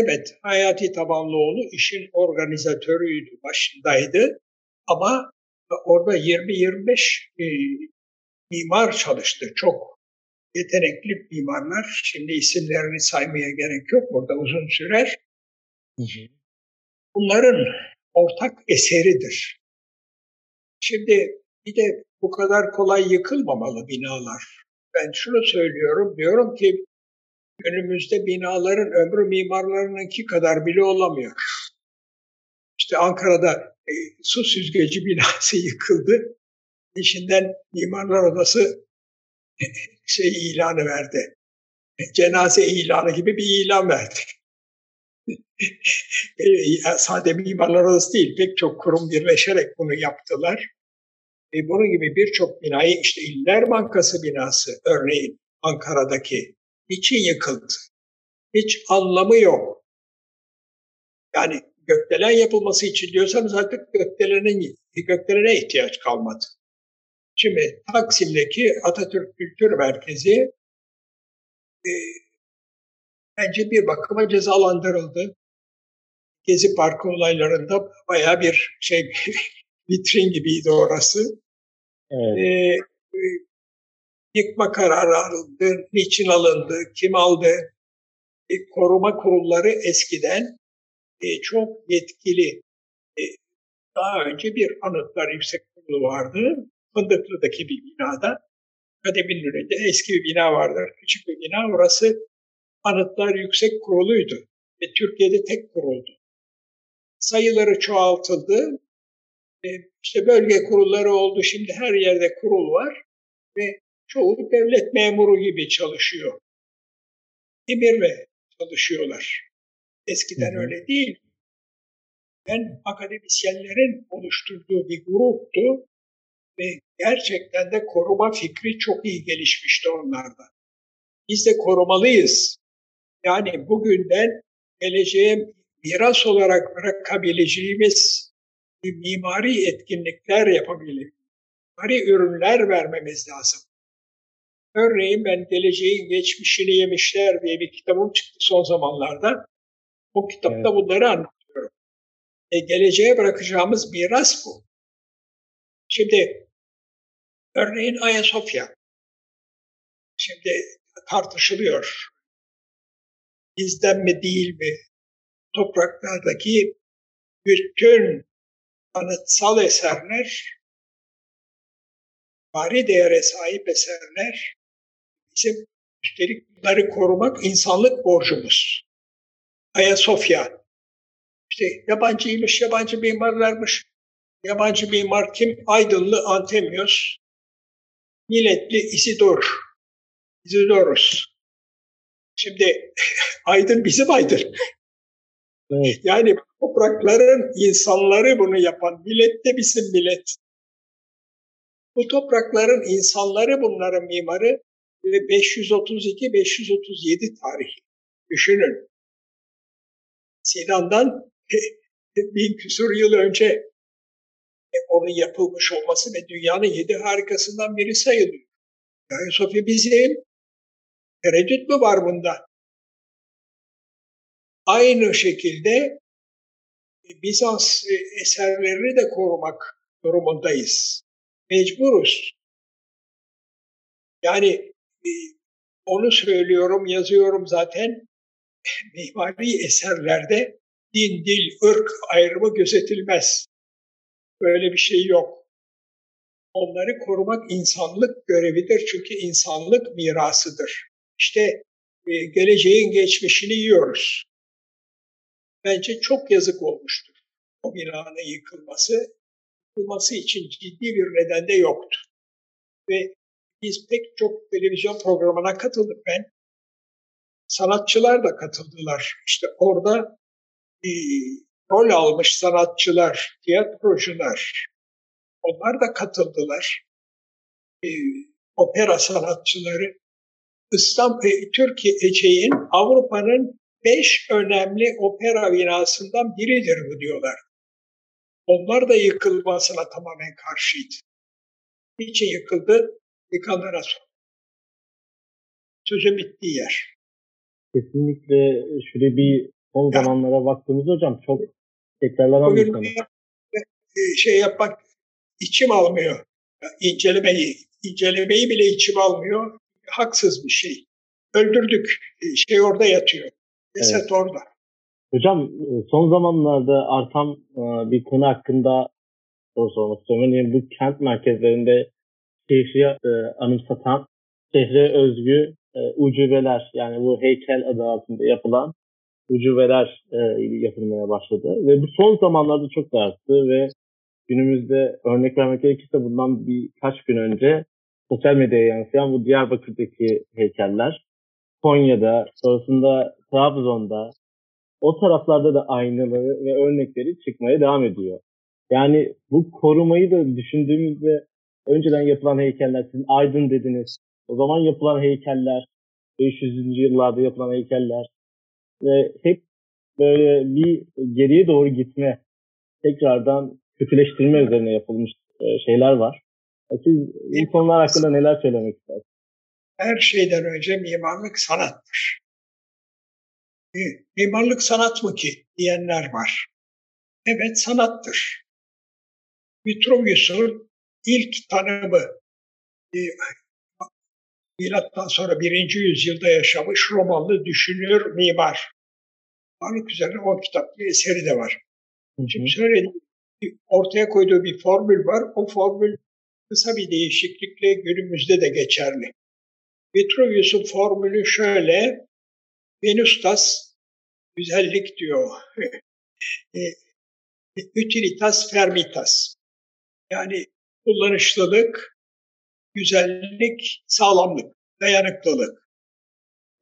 Evet, Hayati Tabanlıoğlu işin organizatörüydü, başındaydı. Ama orada 20-25 e, mimar çalıştı. Çok yetenekli mimarlar. Şimdi isimlerini saymaya gerek yok. Burada uzun sürer. Hı hı. Bunların ortak eseridir. Şimdi bir de bu kadar kolay yıkılmamalı binalar. Ben şunu söylüyorum, diyorum ki günümüzde binaların ömrü mimarlarınınki kadar bile olamıyor. İşte Ankara'da e, su süzgeci binası yıkıldı. İçinden Mimarlar Odası şey ilanı verdi. Cenaze ilanı gibi bir ilan verdi. e, sade Mimarlar Odası değil, pek çok kurum birleşerek bunu yaptılar. E, bunun gibi birçok binayı işte İller Bankası binası örneğin Ankara'daki için yıkıldı. Hiç anlamı yok. Yani gökdelen yapılması için diyorsanız artık gökdelenin gökdelene ihtiyaç kalmadı. Şimdi Taksim'deki Atatürk Kültür Merkezi e, bence bir bakıma cezalandırıldı. Gezi Parkı olaylarında baya bir şey vitrin gibiydi orası. Evet. Ee, e, yıkma kararı alındı, niçin alındı, kim aldı? E, koruma kurulları eskiden e, çok yetkili. E, daha önce bir anıtlar yüksek kurulu vardı. Fındıklı'daki bir binada. Kademin önünde eski bir bina vardır. Küçük bir bina. Orası Anıtlar Yüksek Kurulu'ydu. Ve Türkiye'de tek kuruldu. Sayıları çoğaltıldı. E, işte bölge kurulları oldu. Şimdi her yerde kurul var. Ve çoğu devlet memuru gibi çalışıyor. Emirle çalışıyorlar. Eskiden hı öyle değil. Ben akademisyenlerin oluşturduğu bir gruptu ve gerçekten de koruma fikri çok iyi gelişmişti onlarda. Biz de korumalıyız. Yani bugünden geleceğe miras olarak bırakabileceğimiz mimari etkinlikler yapabilir. Mimari ürünler vermemiz lazım. Örneğin ben Geleceğin Geçmişini Yemişler diye bir kitabım çıktı son zamanlarda. Bu kitapta evet. bunları anlatıyorum. E, geleceğe bırakacağımız miras bu. Şimdi örneğin Ayasofya. Şimdi tartışılıyor. Bizden mi değil mi? Topraklardaki bütün anıtsal eserler, bari değere sahip eserler bizim üstelik bunları korumak insanlık borcumuz. Ayasofya. İşte yabancıymış, yabancı mimarlarmış. Yabancı mimar kim? Aydınlı Antemios. Milletli Isidor. Isidorus. Şimdi Aydın bizim Aydın. Evet. Yani toprakların insanları bunu yapan millet de bizim millet. Bu toprakların insanları bunların mimarı ve 532-537 tarihi. Düşünün. Sinan'dan bin küsur yıl önce e, onun yapılmış olması ve dünyanın yedi harikasından biri sayılıyor. Ayasofya bizim. Tereddüt mü var bunda? Aynı şekilde e, Bizans e, eserlerini de korumak durumundayız. Mecburuz. Yani onu söylüyorum, yazıyorum zaten. Mimari eserlerde din, dil, ırk ayrımı gözetilmez. Böyle bir şey yok. Onları korumak insanlık görevidir çünkü insanlık mirasıdır. İşte e, geleceğin geçmişini yiyoruz. Bence çok yazık olmuştur. O binanın yıkılması, yıkılması için ciddi bir neden de yoktu. Ve biz pek çok televizyon programına katıldık ben. Sanatçılar da katıldılar. İşte orada e, rol almış sanatçılar, tiyatrocular, onlar da katıldılar. E, opera sanatçıları. İstanbul, Türkiye Ece'in Avrupa'nın beş önemli opera binasından biridir bu diyorlar. Onlar da yıkılmasına tamamen karşıydı. Niçin yıkıldı? Yıkanlara sor. Sözün bittiği yer. Kesinlikle şöyle bir son ya. zamanlara baktığımızda hocam çok tekrarlanan bir konu. E, şey yapmak içim almıyor. İncelemeyi, incelemeyi bile içim almıyor. Haksız bir şey. Öldürdük. E, şey orada yatıyor. Ceset evet. orada. Hocam e, son zamanlarda artan bir konu hakkında soru sormak istiyorum. Yani bu kent merkezlerinde şehri anımsatan şehre özgü ucubeler yani bu heykel adı altında yapılan ucubeler e, yapılmaya başladı. Ve bu son zamanlarda çok da arttı ve günümüzde örnek vermek gerekirse bundan birkaç gün önce sosyal medyaya yansıyan bu Diyarbakır'daki heykeller, Konya'da, sonrasında Trabzon'da, o taraflarda da aynaları ve örnekleri çıkmaya devam ediyor. Yani bu korumayı da düşündüğümüzde önceden yapılan heykeller, sizin Aydın dediniz, o zaman yapılan heykeller, 500. yıllarda yapılan heykeller, ve hep böyle bir geriye doğru gitme, tekrardan kötüleştirme üzerine yapılmış e, şeyler var. E, siz bu konular hakkında neler söylemek istersiniz? Her şeyden önce mimarlık sanattır. Mimarlık sanat mı ki diyenler var. Evet sanattır. Vitruvius'un ilk tanımı e, Milattan sonra birinci yüzyılda yaşamış Romalı düşünür mimar. Varlık üzerine o kitap bir eseri de var. Şimdi söylediğim ortaya koyduğu bir formül var. O formül kısa bir değişiklikle günümüzde de geçerli. Vitruvius'un formülü şöyle. Venustas güzellik diyor. E, utilitas fermitas. Yani kullanışlılık, güzellik, sağlamlık, dayanıklılık.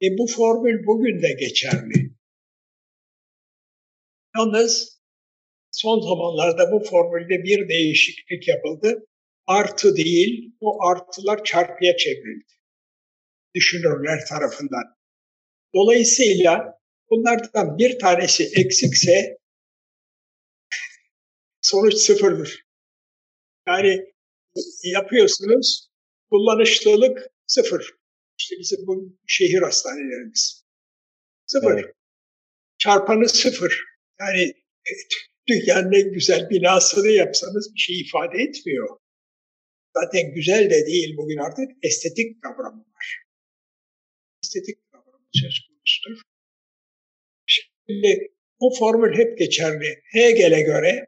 E bu formül bugün de geçerli. Yalnız son zamanlarda bu formülde bir değişiklik yapıldı. Artı değil, o artılar çarpıya çevrildi. Düşünürler tarafından. Dolayısıyla bunlardan bir tanesi eksikse sonuç sıfırdır. Yani yapıyorsunuz, Kullanışlılık sıfır. İşte bizim bu şehir hastanelerimiz. Sıfır. Evet. Çarpanı sıfır. Yani dünyanın en güzel binasını yapsanız bir şey ifade etmiyor. Zaten güzel de değil bugün artık estetik kavramı var. Estetik kavramı söz konusudur. Şimdi bu formül hep geçerli. Hegel'e göre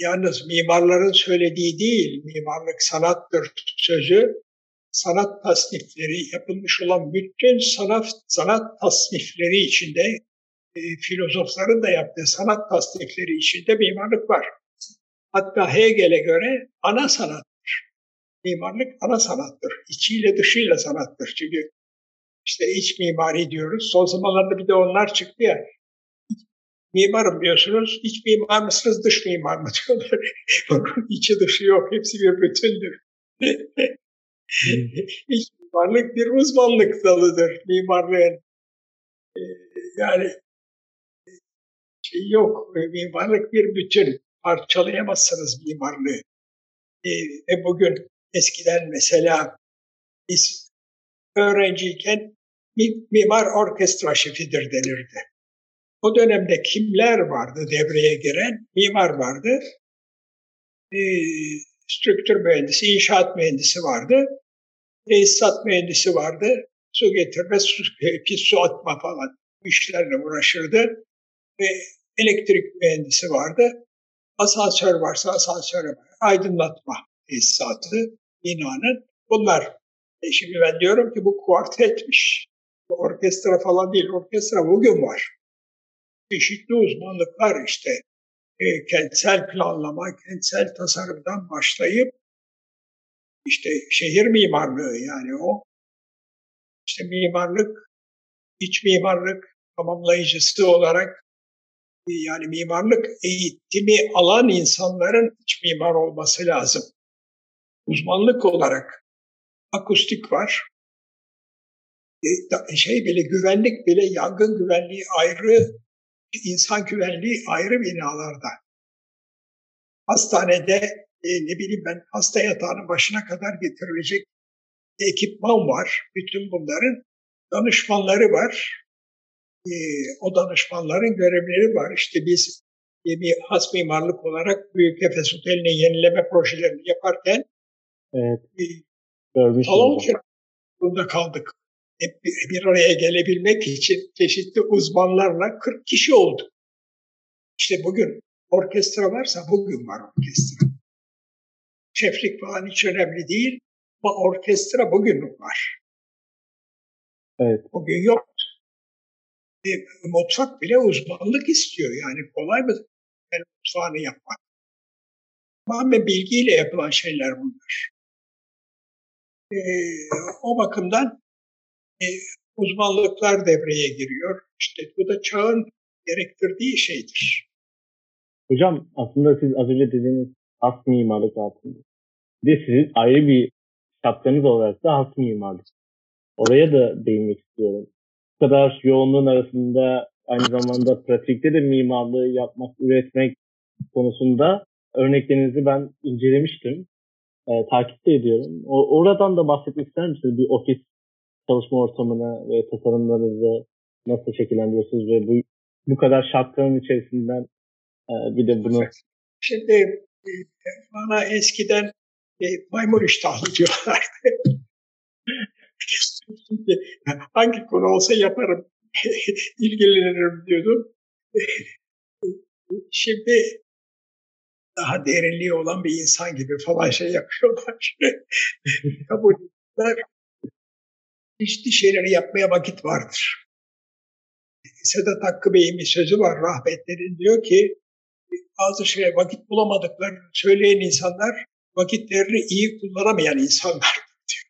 yalnız mimarların söylediği değil, mimarlık sanattır sözü, sanat tasnifleri yapılmış olan bütün sanat, sanat tasnifleri içinde, e, filozofların da yaptığı sanat tasnifleri içinde mimarlık var. Hatta Hegel'e göre ana sanattır. Mimarlık ana sanattır. İçiyle dışıyla sanattır. Çünkü işte iç mimari diyoruz. Son zamanlarda bir de onlar çıktı ya mimarım diyorsunuz. İç mimar mısınız, dış mimar mı diyorlar. İçi dışı yok. Hepsi bir bütündür. İç mimarlık bir uzmanlık dalıdır mimarlığın. Ee, yani şey yok. Mimarlık bir bütün. Parçalayamazsınız mimarlığı. Ee, ve bugün eskiden mesela biz öğrenciyken mimar orkestra şefidir denirdi. O dönemde kimler vardı devreye giren? Mimar vardı, e, strüktür mühendisi, inşaat mühendisi vardı, tesisat mühendisi vardı, su getirme, su, pis su atma falan işlerle uğraşırdı. Ve elektrik mühendisi vardı. Asansör varsa asansör var. Aydınlatma tesisatı binanın. Bunlar. E şimdi ben diyorum ki bu kuartetmiş. Orkestra falan değil. Orkestra bugün var. Çeşitli uzmanlıklar işte. E, kentsel planlama, kentsel tasarımdan başlayıp işte şehir mimarlığı yani o işte mimarlık, iç mimarlık tamamlayıcısı olarak yani mimarlık eğitimi alan insanların iç mimar olması lazım. Uzmanlık olarak akustik var. E, şey bile güvenlik bile yangın güvenliği ayrı, insan güvenliği ayrı binalarda. Hastanede e, ne bileyim ben hasta yatağının başına kadar getirilecek ekipman var. Bütün bunların danışmanları var e, o danışmanların görevleri var. İşte biz e, bir has mimarlık olarak Büyük Efes Oteli'nin yenileme projelerini yaparken evet. e, salon kiralarında kaldık. Hep bir, araya gelebilmek için çeşitli uzmanlarla 40 kişi oldu. İşte bugün orkestra varsa bugün var orkestra. Şeflik falan hiç önemli değil ama orkestra bugün var. Evet. Bugün yok bir mutfak bile uzmanlık istiyor. Yani kolay mı yani mutfağını yapmak? Tamamen bilgiyle yapılan şeyler bunlar. Ee, o bakımdan e, uzmanlıklar devreye giriyor. İşte bu da çağın gerektirdiği şeydir. Hocam aslında siz az önce dediğiniz has mimarlık altında. Bir de sizin ayrı bir şapkanız olarak da has mimarlık. Oraya da değinmek istiyorum kadar yoğunluğun arasında aynı zamanda pratikte de mimarlığı yapmak, üretmek konusunda örneklerinizi ben incelemiştim. E, takip de ediyorum. O, oradan da bahsetmek ister misiniz? Bir ofis çalışma ortamını ve tasarımlarınızı nasıl şekillendiriyorsunuz ve bu, bu kadar şartların içerisinden e, bir de bunu... Şimdi bana eskiden e, maymun iştahlı diyorlardı. hangi konu olsa yaparım, ilgilenirim diyordum. Şimdi daha derinliği olan bir insan gibi falan şey yapıyorlar. Kabul ettiler. İşte şeyleri yapmaya vakit vardır. Sedat Hakkı Bey'in bir sözü var rahmetlerin diyor ki bazı şeye vakit bulamadıklarını söyleyen insanlar vakitlerini iyi kullanamayan insanlar diyor.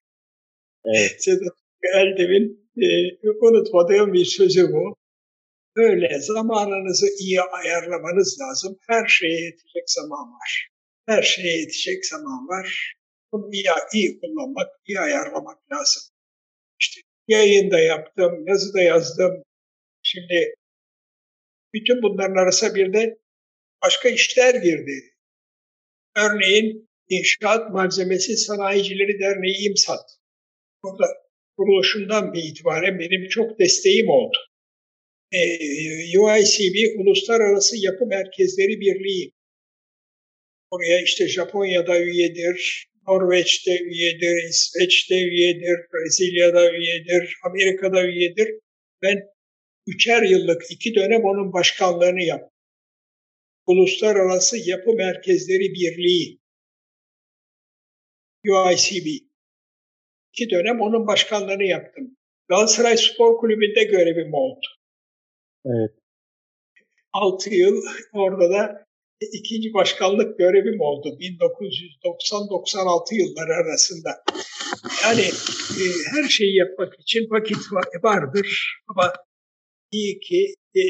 Evet. Sedat Eldem'in e, unutmadığım bir sözü bu. Böyle zamanınızı iyi ayarlamanız lazım. Her şeye yetecek zaman var. Her şeye yetecek zaman var. Bunu iyi, iyi kullanmak, iyi ayarlamak lazım. İşte yayında yaptım, yazıda yazdım. Şimdi bütün bunların arasında bir de başka işler girdi. Örneğin İnşaat Malzemesi Sanayicileri Derneği İMSAT. Burada kuruluşundan bir itibaren benim çok desteğim oldu. E, UICB Uluslararası Yapı Merkezleri Birliği. Oraya işte Japonya'da üyedir, Norveç'te üyedir, İsveç'te üyedir, Brezilya'da üyedir, Amerika'da üyedir. Ben üçer yıllık iki dönem onun başkanlığını yaptım. Uluslararası Yapı Merkezleri Birliği, UICB iki dönem onun başkanlığını yaptım. Galatasaray Spor Kulübü'nde görevim oldu. Evet. 6 yıl orada da ikinci başkanlık görevim oldu 1990-96 yılları arasında. Yani e, her şeyi yapmak için vakit vardır ama iyi ki e,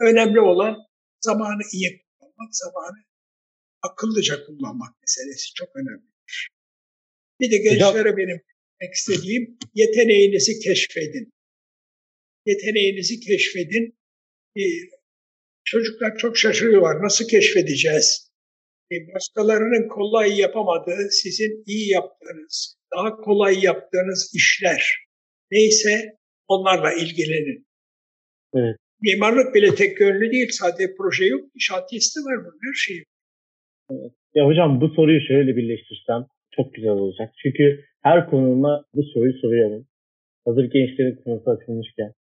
önemli olan zamanı iyi kullanmak, zamanı akıllıca kullanmak meselesi çok önemlidir. Bir de gençlere benim demek istediğim yeteneğinizi keşfedin. Yeteneğinizi keşfedin. Ee, çocuklar çok şaşırıyorlar. Nasıl keşfedeceğiz? Ee, başkalarının kolay yapamadığı, sizin iyi yaptığınız, daha kolay yaptığınız işler neyse onlarla ilgilenin. Evet. Mimarlık bile tek yönlü değil. Sadece proje yok. Şantiyesi var bunun her şeyi. Evet. Ya hocam bu soruyu şöyle birleştirsem çok güzel olacak. Çünkü her konuma bu soruyu soruyorum. Hazır gençlerin konusu açılmışken.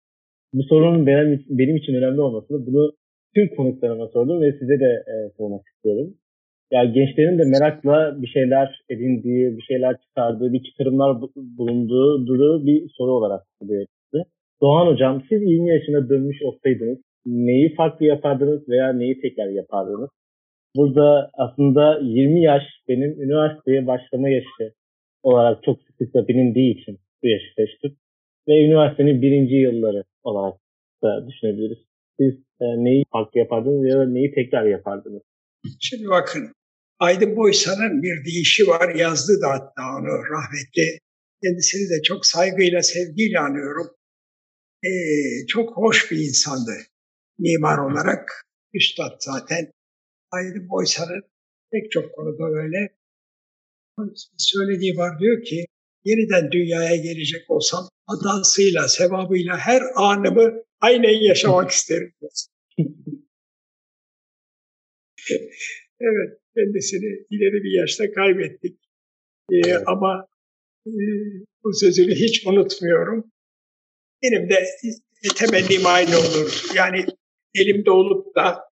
Bu sorunun benim, benim için önemli olmasını bunu tüm konuklarıma sordum ve size de e, sormak istiyorum. Ya gençlerin de merakla bir şeyler edindiği, bir şeyler çıkardığı, bir çıkarımlar bulunduğu duru bir soru olarak duruyor. Doğan hocam siz 20 yaşına dönmüş olsaydınız neyi farklı yapardınız veya neyi tekrar yapardınız? Burada aslında 20 yaş benim üniversiteye başlama yaşı olarak çok sıklıkla bilindiği için bu yaşı seçtim. Ve üniversitenin birinci yılları olarak da düşünebiliriz. Siz e, neyi farklı yapardınız ya da neyi tekrar yapardınız? Şimdi bakın Aydın Boysan'ın bir deyişi var. Yazdı da hatta onu rahmetli. Kendisini de çok saygıyla, sevgiyle anıyorum. Ee, çok hoş bir insandı mimar olarak. Üstad zaten. Aydın Boysan'ın pek çok konuda öyle. Söylediği var diyor ki yeniden dünyaya gelecek olsam hatasıyla, sevabıyla her anımı aynen yaşamak isterim. evet, kendisini ileri bir yaşta kaybettik. Ee, evet. Ama e, bu sözünü hiç unutmuyorum. Benim de temennim aynı olur. Yani elimde olup da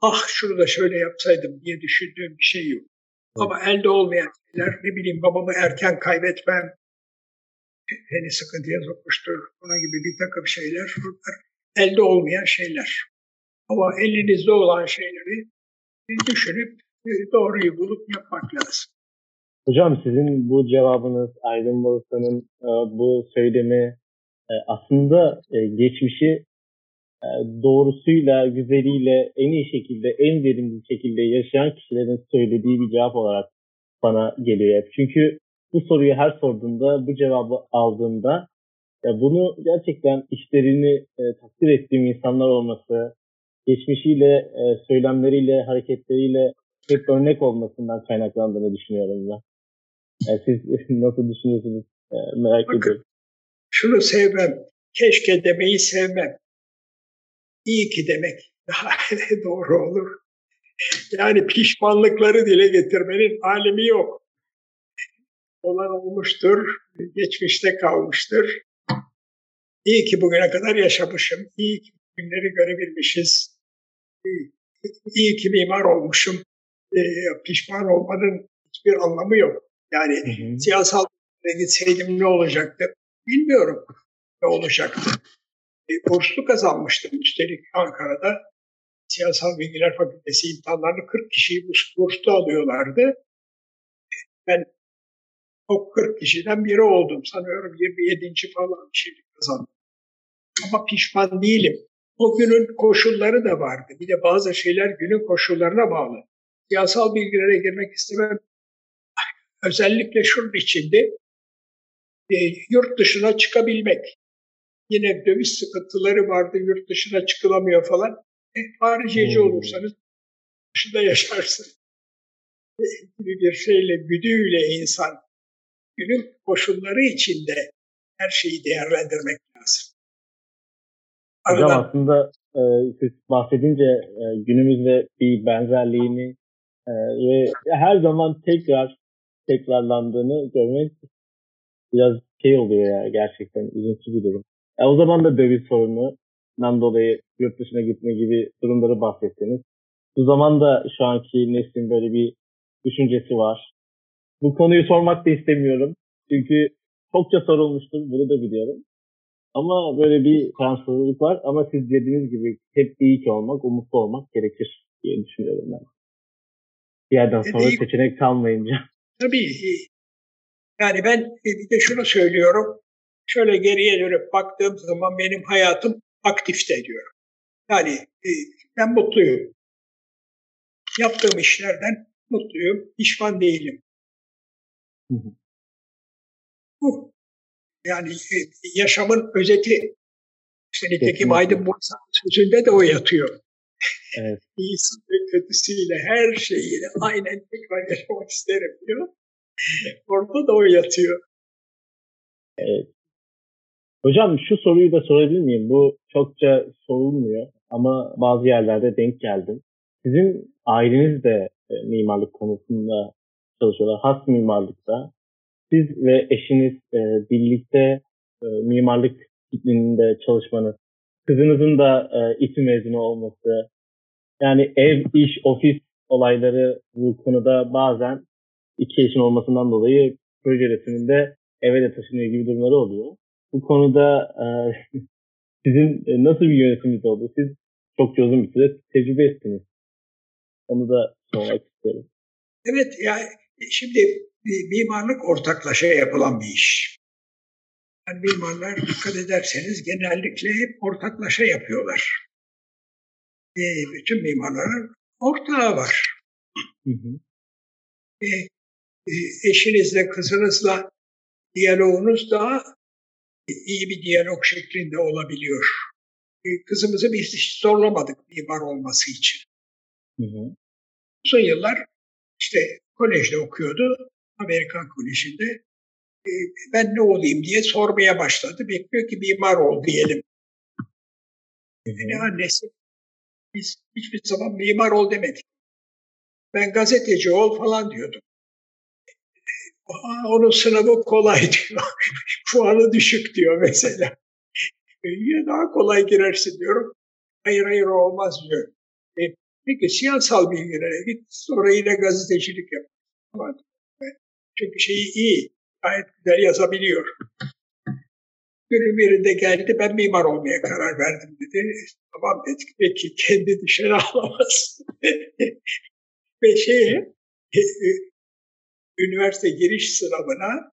ah şunu da şöyle yapsaydım diye düşündüğüm bir şey yok. Ama elde olmayan şeyler, ne bileyim babamı erken kaybetmem, beni sıkıntıya sokmuştur, buna gibi bir takım şeyler, bunlar elde olmayan şeyler. Ama elinizde olan şeyleri düşünüp e, doğruyu bulup yapmak lazım. Hocam sizin bu cevabınız Aydın Balıklı'nın e, bu söylemi e, aslında geçmişi doğrusuyla, güzeliyle en iyi şekilde, en verimli şekilde yaşayan kişilerin söylediği bir cevap olarak bana geliyor hep. Çünkü bu soruyu her sorduğumda, bu cevabı aldığımda ya bunu gerçekten işlerini e, takdir ettiğim insanlar olması, geçmişiyle, e, söylemleriyle, hareketleriyle hep örnek olmasından kaynaklandığını düşünüyorum ben. Yani siz nasıl düşünüyorsunuz e, merak Bakın, ediyorum. Şunu sevmem, keşke demeyi sevmem. İyi ki demek daha doğru olur. Yani pişmanlıkları dile getirmenin alemi yok. Olan olmuştur, geçmişte kalmıştır. İyi ki bugüne kadar yaşamışım, iyi ki günleri görebilmişiz. İyi ki mimar olmuşum. E, pişman olmanın hiçbir anlamı yok. Yani hı hı. siyasal gitseydim ne olacaktı bilmiyorum ne olacaktı. E, burslu kazanmıştım üstelik Ankara'da. Siyasal Bilgiler Fakültesi imtihanlarını 40 kişiyi burslu alıyorlardı. Ben o 40 kişiden biri oldum. Sanıyorum 27. falan bir şey kazandım. Ama pişman değilim. O günün koşulları da vardı. Bir de bazı şeyler günün koşullarına bağlı. Siyasal bilgilere girmek istemem. Özellikle şunun içinde e, yurt dışına çıkabilmek. Yine döviz sıkıntıları vardı, yurt dışına çıkılamıyor falan. E, hariciyeci hmm. olursanız dışında yaşarsın. E, gibi bir şeyle, güdüyle insan günün koşulları içinde her şeyi değerlendirmek lazım. Hocam Aradan... aslında e, siz bahsedince e, günümüzde bir benzerliğini e, ve her zaman tekrar tekrarlandığını görmek biraz şey oluyor ya gerçekten üzüntü bir durum. Ya o zaman da döviz sorunundan dolayı yurt dışına gitme gibi durumları bahsettiniz. Bu zaman da şu anki neslin böyle bir düşüncesi var. Bu konuyu sormak da istemiyorum. Çünkü çokça sorulmuştur. Bunu da biliyorum. Ama böyle bir şanssızlık var. Ama siz dediğiniz gibi hep iyi ki olmak, umutlu olmak gerekir diye düşünüyorum ben. Bir yerden sonra e, seçenek kalmayınca. Tabii. Yani ben bir de şunu söylüyorum. Şöyle geriye dönüp baktığım zaman benim hayatım aktifte diyorum. Yani e, ben mutluyum. Yaptığım işlerden mutluyum. Pişman değilim. bu. Yani e, yaşamın özeti. İşte nitekim Aydın Bursa'nın sözünde de o yatıyor. Evet. İyisi ve kötüsüyle her şeyiyle aynen tekrar yaşamak isterim diyor. Orada da o yatıyor. Evet. Hocam şu soruyu da sorabilir miyim? Bu çokça sorulmuyor ama bazı yerlerde denk geldim. Sizin aileniz de e, mimarlık konusunda çalışıyorlar. Has mimarlıkta. Siz ve eşiniz e, birlikte e, mimarlık disiplininde çalışmanız, kızınızın da İTÜ mezunu olması, yani ev, iş, ofis olayları bu konuda bazen iki eşin olmasından dolayı proje resiminde eve de taşınıyor gibi durumları oluyor. Bu konuda e, sizin e, nasıl bir yönetiminiz oldu? Siz çok uzun bir süre tecrübe ettiniz. Onu da sormak istiyorum. Evet, yani şimdi mimarlık ortaklaşa yapılan bir iş. Yani mimarlar dikkat ederseniz genellikle hep ortaklaşa yapıyorlar. E, bütün mimarların ortağı var. Hı hı. E, e, eşinizle, kızınızla diyaloğunuz daha iyi bir diyalog şeklinde olabiliyor. E, kızımızı biz hiç zorlamadık mimar olması için. Hı hı. Uzun yıllar işte kolejde okuyordu. Amerikan Koleji'nde. E, ben ne olayım diye sormaya başladı. Bekliyor ki mimar ol diyelim. Hı. Ne annesi? Biz hiçbir zaman mimar ol demedik. Ben gazeteci ol falan diyordum. Onun sınavı kolay diyor. Puanı düşük diyor mesela. Ya daha kolay girersin diyorum. Hayır hayır olmaz diyor. E, peki siyasal bilgilere git sonra yine gazetecilik yap. Çünkü şeyi iyi, gayet güzel yazabiliyor. Günün birinde geldi, ben mimar olmaya karar verdim dedi. Tamam dedik, peki kendi dışarı alamaz. Ve şey, e, e, üniversite giriş sınavına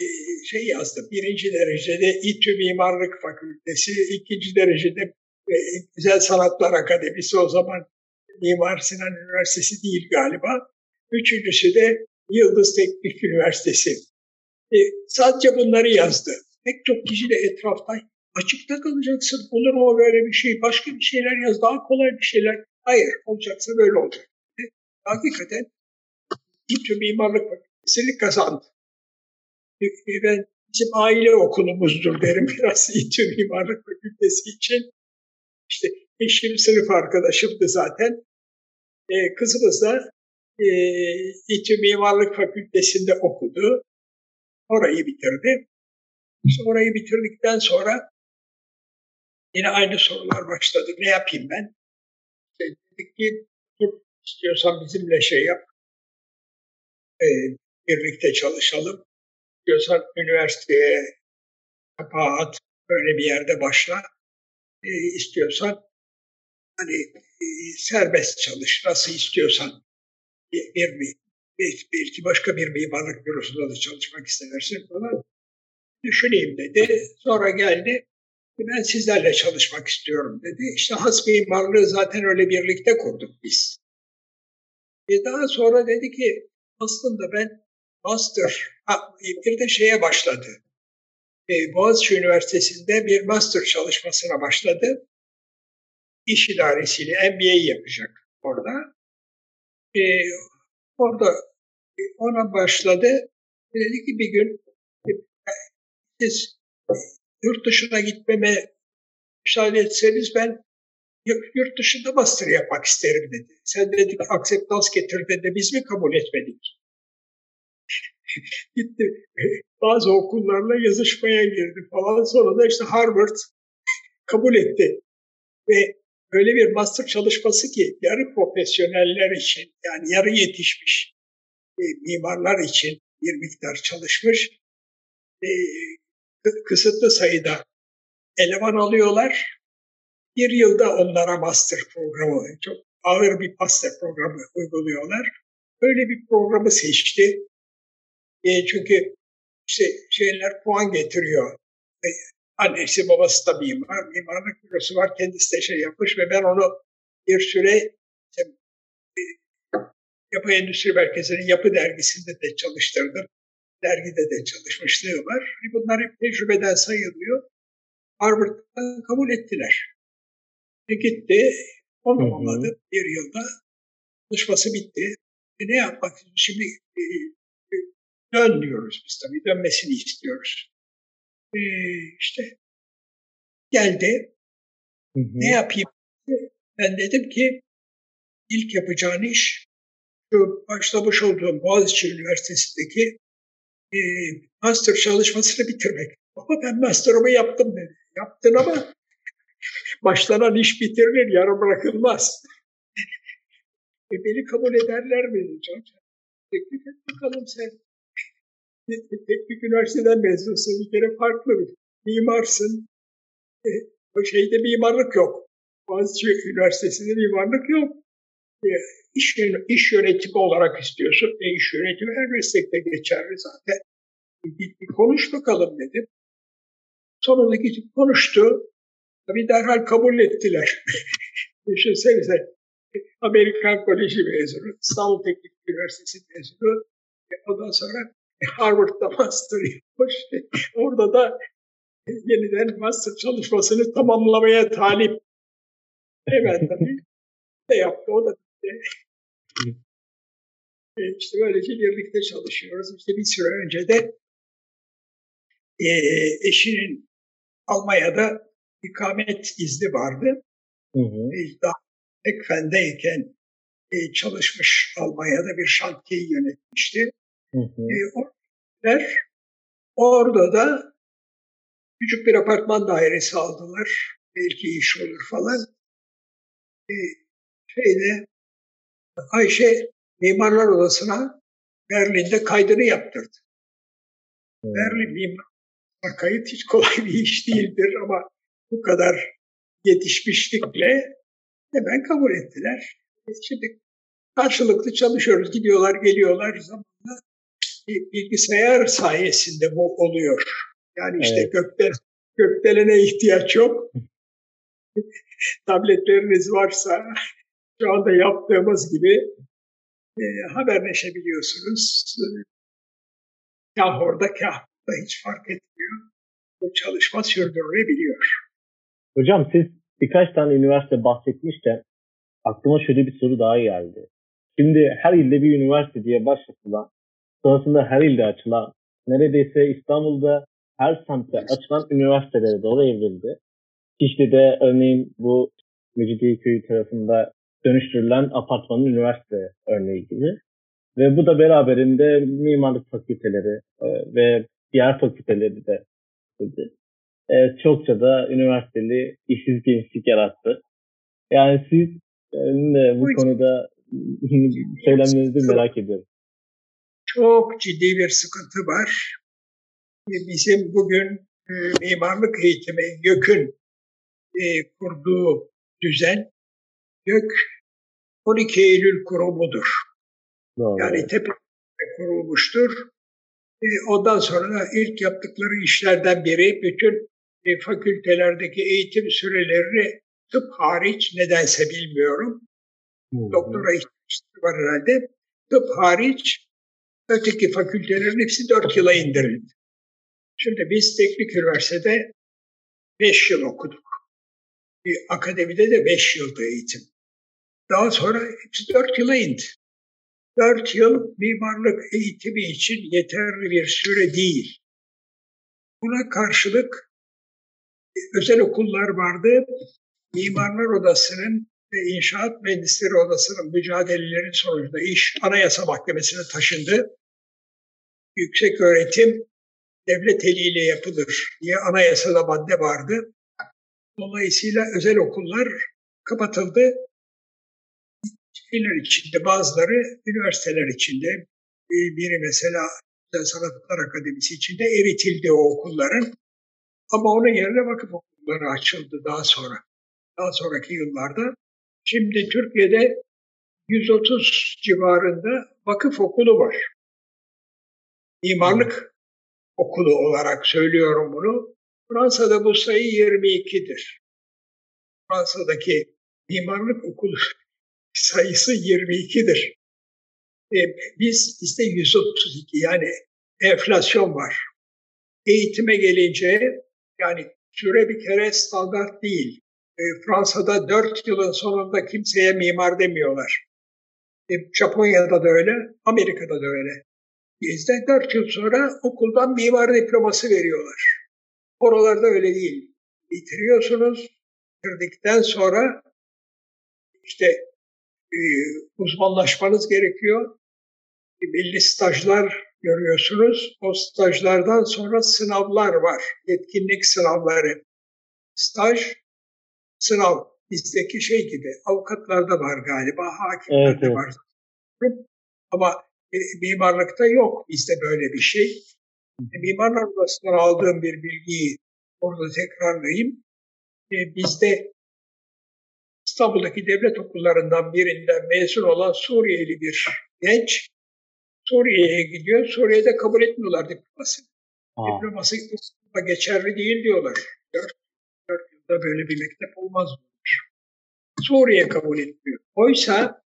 e, şey yazdım. Birinci derecede İTÜ Mimarlık Fakültesi, ikinci derecede e, Güzel Sanatlar Akademisi o zaman Mimar Sinan Üniversitesi değil galiba. Üçüncüsü de Yıldız Teknik Üniversitesi. E, sadece bunları yazdı. Pek çok kişi de etrafta açıkta kalacaksın. Olur mu böyle bir şey? Başka bir şeyler yaz. Daha kolay bir şeyler. Hayır olacaksa böyle olacak. E, hakikaten İTÜ Mimarlık Fakültesini kazandı. Ben bizim aile okulumuzdur derim biraz İTÜ Mimarlık Fakültesi için. İşte eşim sınıf arkadaşımdı zaten. Ee, kızımız da e, İTÜ Mimarlık Fakültesi'nde okudu. Orayı bitirdi. İşte orayı bitirdikten sonra yine aynı sorular başladı. Ne yapayım ben? Dedik ki istiyorsan bizimle şey yap. E, birlikte çalışalım. İstiyorsan üniversiteye kapağı at. Böyle bir yerde başla. E, istiyorsan hani e, serbest çalış. Nasıl istiyorsan bir, bir, bir belki başka bir mimarlık bürosunda da çalışmak istersin falan. Düşüneyim dedi. Sonra geldi. Ben sizlerle çalışmak istiyorum dedi. İşte has mimarlığı zaten öyle birlikte kurduk biz. E daha sonra dedi ki aslında ben master, ha, bir de şeye başladı. E, Boğaziçi Üniversitesi'nde bir master çalışmasına başladı. İş idaresiyle MBA yapacak orada. E, orada ona başladı. Dedi ki bir gün siz yurt dışına gitmeme müsaade etseniz ben yurt dışında master yapmak isterim dedi. Sen dedik akseptans getir dedi. Biz mi kabul etmedik? Gitti. Bazı okullarla yazışmaya girdi falan. Sonra da işte Harvard kabul etti. Ve öyle bir master çalışması ki yarı profesyoneller için yani yarı yetişmiş e, mimarlar için bir miktar çalışmış. E, kısıtlı sayıda eleman alıyorlar. Bir yılda onlara master programı, çok ağır bir master programı uyguluyorlar. Böyle bir programı seçti. E, çünkü işte şeyler puan getiriyor. E, annesi babası da mimar, mimarlık bürosu var, kendisi de şey yapmış ve ben onu bir süre işte, e, Yapı Endüstri Merkezi'nin Yapı Dergisi'nde de çalıştırdım. dergide de çalışmışlığı var. Bunlar hep tecrübeden sayılıyor. Harvard'dan kabul ettiler. E gitti, olamadı bir yılda. Çalışması bitti. E ne yapmak? Şimdi e, e, dön diyoruz biz tabii. Dönmesini istiyoruz. E, işte geldi. Hı hı. Ne yapayım? Ben dedim ki ilk yapacağın iş şu başlamış olduğum Boğaziçi Üniversitesi'ndeki e, master çalışmasını bitirmek. Ama ben master'ımı yaptım dedi. Yaptın ama başlanan iş bitirilir, yarım bırakılmaz. e beni kabul ederler mi diyeceğim. Teklif et bakalım sen. Teknik üniversiteden mezunsun, bir kere farklı bir mimarsın. E, o şeyde mimarlık yok. Boğaziçi Üniversitesi'nde mimarlık yok. E, iş, iş yönetimi olarak istiyorsun. E, iş yönetimi her meslekte geçerli zaten. Git bir konuş bakalım dedim. Sonunda gidip konuştu. Tabii derhal kabul ettiler. Düşünsenize Amerikan Koleji mezunu, İstanbul Teknik Üniversitesi mezunu. E, ondan sonra Harvard'da master yapmış. Orada da yeniden master çalışmasını tamamlamaya talip. Hemen tabii ne yaptı o da e, işte böylece birlikte çalışıyoruz. İşte bir süre önce de e, eşinin Almanya'da ikamet izni vardı. Hı hı. Daha Ekfen'deyken e, çalışmış Almanya'da bir şantiyeyi yönetmişti. Hı hı. E, orada da küçük bir apartman dairesi aldılar. Belki iş olur falan. E, şeyde Ayşe Mimarlar Odası'na Berlin'de kaydını yaptırdı. Hmm. Berlin mimar kayıt hiç kolay bir iş değildir ama bu kadar yetişmişlikle hemen kabul ettiler. Şimdi karşılıklı çalışıyoruz. Gidiyorlar, geliyorlar zamanla. Bilgisayar sayesinde bu oluyor. Yani işte evet. gökdelen, gökdelene ihtiyaç yok. Tabletleriniz varsa şu anda yaptığımız gibi e, haberleşebiliyorsunuz. Kah orada kah burada hiç fark etmiyor. Bu çalışma sürdürülebiliyor. Hocam siz birkaç tane üniversite bahsetmişken aklıma şöyle bir soru daha geldi. Şimdi her ilde bir üniversite diye başlatılan, sonrasında her ilde açılan, neredeyse İstanbul'da her semtte açılan üniversitelere doğru evrildi. İşte örneğin bu Mecidiyeköy tarafında dönüştürülen apartmanın üniversite örneği gibi. Ve bu da beraberinde mimarlık fakülteleri e, ve diğer fakülteleri de e, çokça da üniversiteli işsiz gençlik yarattı. Yani siz e, bu konuda söylemlerinizi merak ediyorum. Çok ciddi bir sıkıntı var. Bizim bugün e, mimarlık eğitimi YÖK'ün e, kurduğu düzen YÖK 12 Eylül kurumudur. Doğru. Yani tepe kurulmuştur. E, ondan sonra ilk yaptıkları işlerden biri bütün e, fakültelerdeki eğitim sürelerini tıp hariç nedense bilmiyorum. Hı. Doktora ihtiyaçları var herhalde. Tıp hariç öteki fakültelerin hepsi 4 yıla indirildi. Şimdi biz teknik üniversitede 5 yıl okuduk. Bir akademide de 5 yılda eğitim. Daha sonra hepsi dört yıla indi. Dört yıl mimarlık eğitimi için yeterli bir süre değil. Buna karşılık e, özel okullar vardı. Mimarlar Odası'nın ve İnşaat Mühendisleri Odası'nın mücadeleleri sonucunda iş Anayasa Mahkemesi'ne taşındı. Yüksek öğretim devlet eliyle yapılır diye anayasada madde vardı. Dolayısıyla özel okullar kapatıldı Iller içinde bazıları üniversiteler içinde biri mesela Sanatlar Akademisi içinde eritildi o okulların. Ama onun yerine vakıf okulları açıldı daha sonra. Daha sonraki yıllarda. Şimdi Türkiye'de 130 civarında vakıf okulu var. Mimarlık okulu olarak söylüyorum bunu. Fransa'da bu sayı 22'dir. Fransa'daki mimarlık okulu sayısı 22'dir. E, biz bizde 132 yani enflasyon var. Eğitime gelince yani süre bir kere standart değil. E, Fransa'da dört yılın sonunda kimseye mimar demiyorlar. E, Japonya'da da öyle, Amerika'da da öyle. Bizde dört yıl sonra okuldan mimar diploması veriyorlar. Oralarda öyle değil. Bitiriyorsunuz, bitirdikten sonra işte e, uzmanlaşmanız gerekiyor. E, belli stajlar görüyorsunuz. O stajlardan sonra sınavlar var. Yetkinlik sınavları. Staj, sınav. Bizdeki şey gibi. Avukatlarda var galiba, hakimlerde evet, evet. var. Ama e, mimarlıkta yok bizde böyle bir şey. E, mimarlar odasından aldığım bir bilgiyi orada tekrarlayayım. E, bizde İstanbul'daki devlet okullarından birinden mezun olan Suriyeli bir genç Suriye'ye gidiyor. Suriye'de kabul etmiyorlar diplomasını. Aa. Diploması geçerli değil diyorlar. Dört, dört yılda böyle bir mektep olmaz diyorlar. Suriye kabul etmiyor. Oysa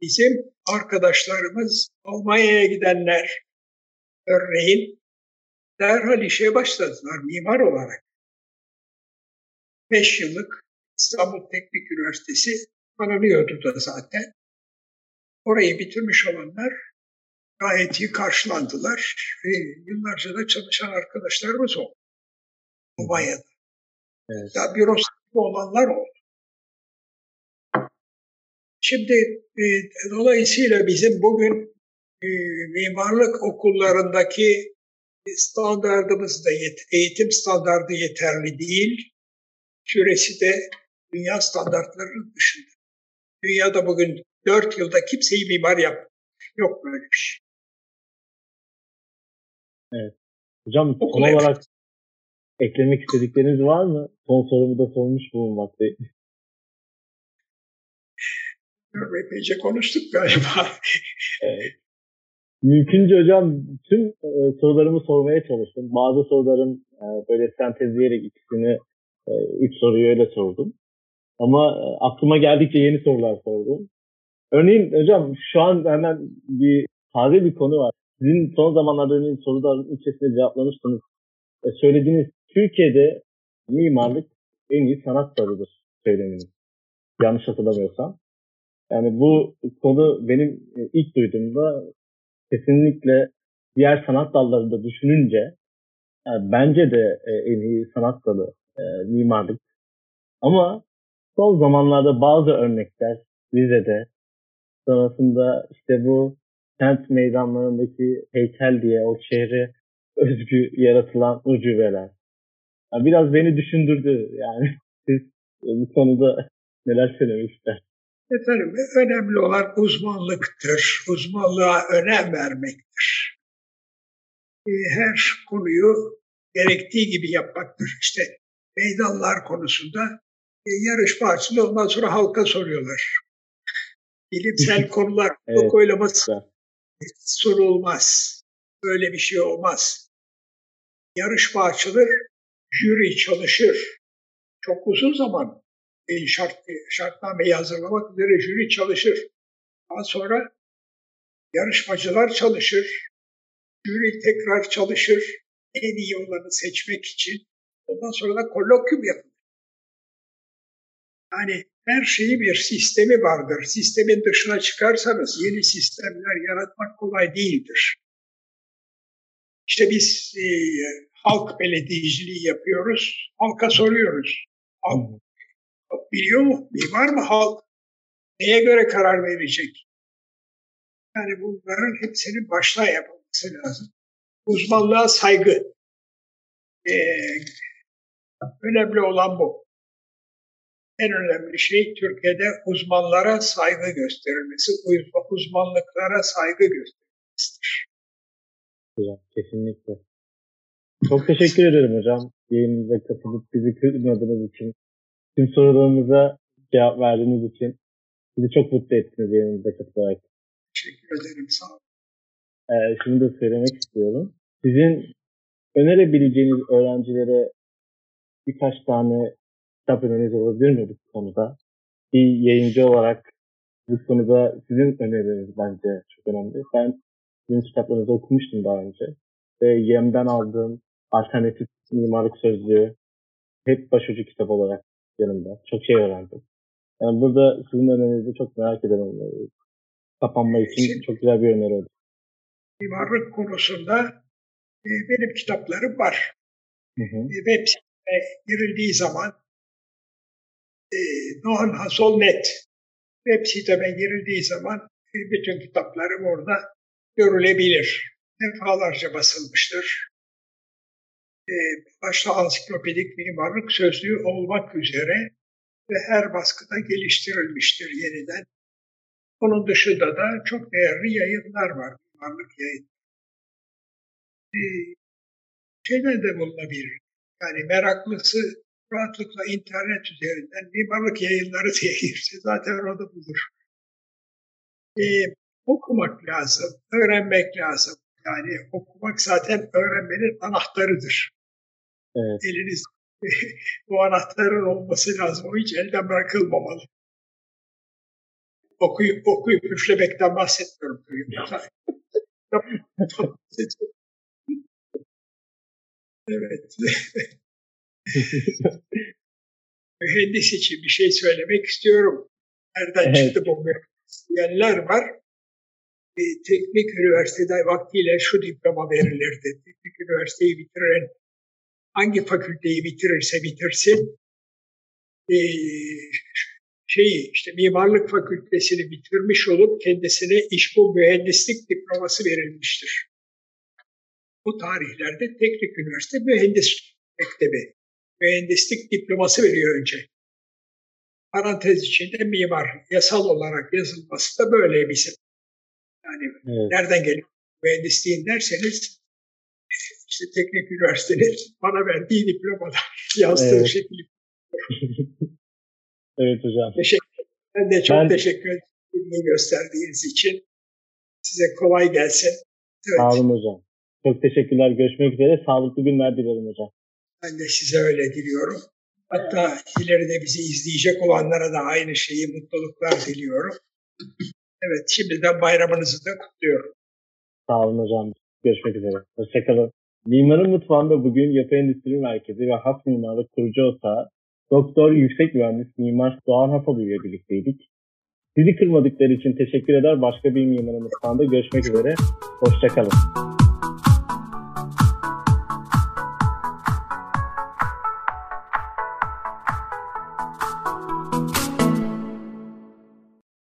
bizim arkadaşlarımız Almanya'ya gidenler örneğin derhal işe başladılar mimar olarak. Beş yıllık İstanbul Teknik Üniversitesi tanınıyordu da zaten. Orayı bitirmiş olanlar gayet iyi karşılandılar ve yıllarca da çalışan arkadaşlarımız oldu. Almanya'da. Evet. Ya büro sahibi olanlar oldu. Şimdi e, dolayısıyla bizim bugün e, mimarlık okullarındaki standartımız da yet, eğitim standardı yeterli değil. Süresi de dünya standartlarının dışında. Dünyada bugün dört yılda kimseyi mimar yap. Yok böyle bir şey. Evet. Hocam Okul son olarak eklemek istedikleriniz var mı? Son sorumu da sormuş bulunmaktayım. Epeyce konuştuk galiba. evet. Mümkünce hocam tüm e, sorularımı sormaya çalıştım. Bazı soruların e, böyle sentezleyerek ikisini, e, üç soruyu öyle sordum. Ama e, aklıma geldikçe yeni sorular sordum. Örneğin hocam şu an hemen bir taze bir konu var. Sizin son zamanlarda örneğin soruların içerisinde cevaplamıştınız. E, söylediğiniz Türkiye'de mimarlık en iyi sanat dalıdır söyleminiz. Yanlış hatırlamıyorsam. Yani bu konu benim e, ilk duyduğumda kesinlikle diğer sanat dallarında düşününce yani bence de e, en iyi sanat dalı e, mimarlık. Ama son zamanlarda bazı örnekler Rize'de sonrasında işte bu kent meydanlarındaki heykel diye o şehre özgü yaratılan ucubeler. Yani biraz beni düşündürdü yani siz bu konuda neler söylemek ister? Efendim önemli olan uzmanlıktır. Uzmanlığa önem vermektir. Ee, her konuyu gerektiği gibi yapmaktır. İşte meydanlar konusunda e, yarışma açılıyor. Ondan sonra halka soruyorlar. Bilimsel konular evet. oylaması sorulmaz. Böyle bir şey olmaz. Yarışma açılır, jüri çalışır. Çok uzun zaman şart, şartnameyi hazırlamak üzere jüri çalışır. Daha sonra yarışmacılar çalışır. Jüri tekrar çalışır. En iyi olanı seçmek için. Ondan sonra da kolokyum yapılır. Yani her şeyi bir sistemi vardır. Sistemin dışına çıkarsanız yeni sistemler yaratmak kolay değildir. İşte biz e, halk belediyeciliği yapıyoruz. Halka soruyoruz. Halk biliyor mu? Var mı halk? Neye göre karar verecek? Yani bunların hepsinin başta yapılması lazım. Uzmanlığa saygı. Ee, önemli olan bu. En önemli şey Türkiye'de uzmanlara saygı gösterilmesi, uzmanlıklara saygı gösterilmesidir. Hocam, kesinlikle. Çok teşekkür ederim hocam. Yayınımıza katılıp bizi kırmadığınız için tüm sorularımıza cevap verdiğiniz için bizi çok mutlu ettiniz yayınımıza katılarak. Teşekkür ederim. Sağ olun. Ee, şunu da söylemek istiyorum. Sizin önerebileceğiniz öğrencilere birkaç tane kitap öneriniz olabilir mi bu konuda? Bir yayıncı olarak bu konuda sizin önerileriniz bence çok önemli. Ben sizin kitaplarınızı okumuştum daha önce. ve Yem'den aldığım alternatif mimarlık sözlüğü hep başucu kitap olarak yanımda. Çok şey öğrendim. Yani burada sizin önerinizi çok merak ederim. Kapanma için Şimdi, çok güzel bir öneri oldu. Mimarlık konusunda e, benim kitaplarım var. Hı hı. E, web sitesine girildiği zaman e, Nohan Hasol.net web siteme girildiği zaman e, bütün kitaplarım orada görülebilir. Defalarca basılmıştır. E, başta ansiklopedik mimarlık sözlüğü olmak üzere ve her baskıda geliştirilmiştir yeniden. Onun dışında da çok değerli yayınlar var, mimarlık yayın. Ee, şeyler de bulunabilir. Yani meraklısı rahatlıkla internet üzerinden mimarlık yayınları diye girse zaten orada bulur. Ee, okumak lazım, öğrenmek lazım. Yani okumak zaten öğrenmenin anahtarıdır. Evet. Eliniz bu anahtarın olması lazım. O hiç elden bırakılmamalı. Okuyup okuyup üflemekten bahsetmiyorum. evet. Mühendis için bir şey söylemek istiyorum. Nereden evet. çıktı bu mühendisyenler var. Bir teknik üniversitede vaktiyle şu diploma verilirdi. Teknik üniversiteyi bitiren hangi fakülteyi bitirirse bitirsin e, şeyi işte mimarlık fakültesini bitirmiş olup kendisine iş bu mühendislik diploması verilmiştir. Bu tarihlerde Teknik Üniversite Mühendis Mektebi mühendislik diploması veriyor önce. Parantez içinde mimar yasal olarak yazılması da böyle bizim. Yani evet. nereden geliyor mühendisliğin derseniz işte teknik üniversitenin bana verdiği diplomada yazdığı evet. şekilde. evet hocam. Teşekkür Ben de çok ben... teşekkür ederim gösterdiğiniz için. Size kolay gelsin. Evet. Sağ olun hocam. Çok teşekkürler. Görüşmek üzere. Sağlıklı günler dilerim hocam. Ben de size öyle diliyorum. Hatta ileride bizi izleyecek olanlara da aynı şeyi mutluluklar diliyorum. Evet, şimdiden bayramınızı da kutluyorum. Sağ olun hocam. Görüşmek üzere. Hoşçakalın. Mimarın Mutfağı'nda bugün Yapı Endüstri Merkezi ve Has Mimarlık kurucu ortağı Doktor Yüksek Mühendis Mimar Doğan Hasalı ile birlikteydik. Sizi kırmadıkları için teşekkür eder. Başka bir Mimarın Mutfağı'nda görüşmek üzere. Hoşçakalın.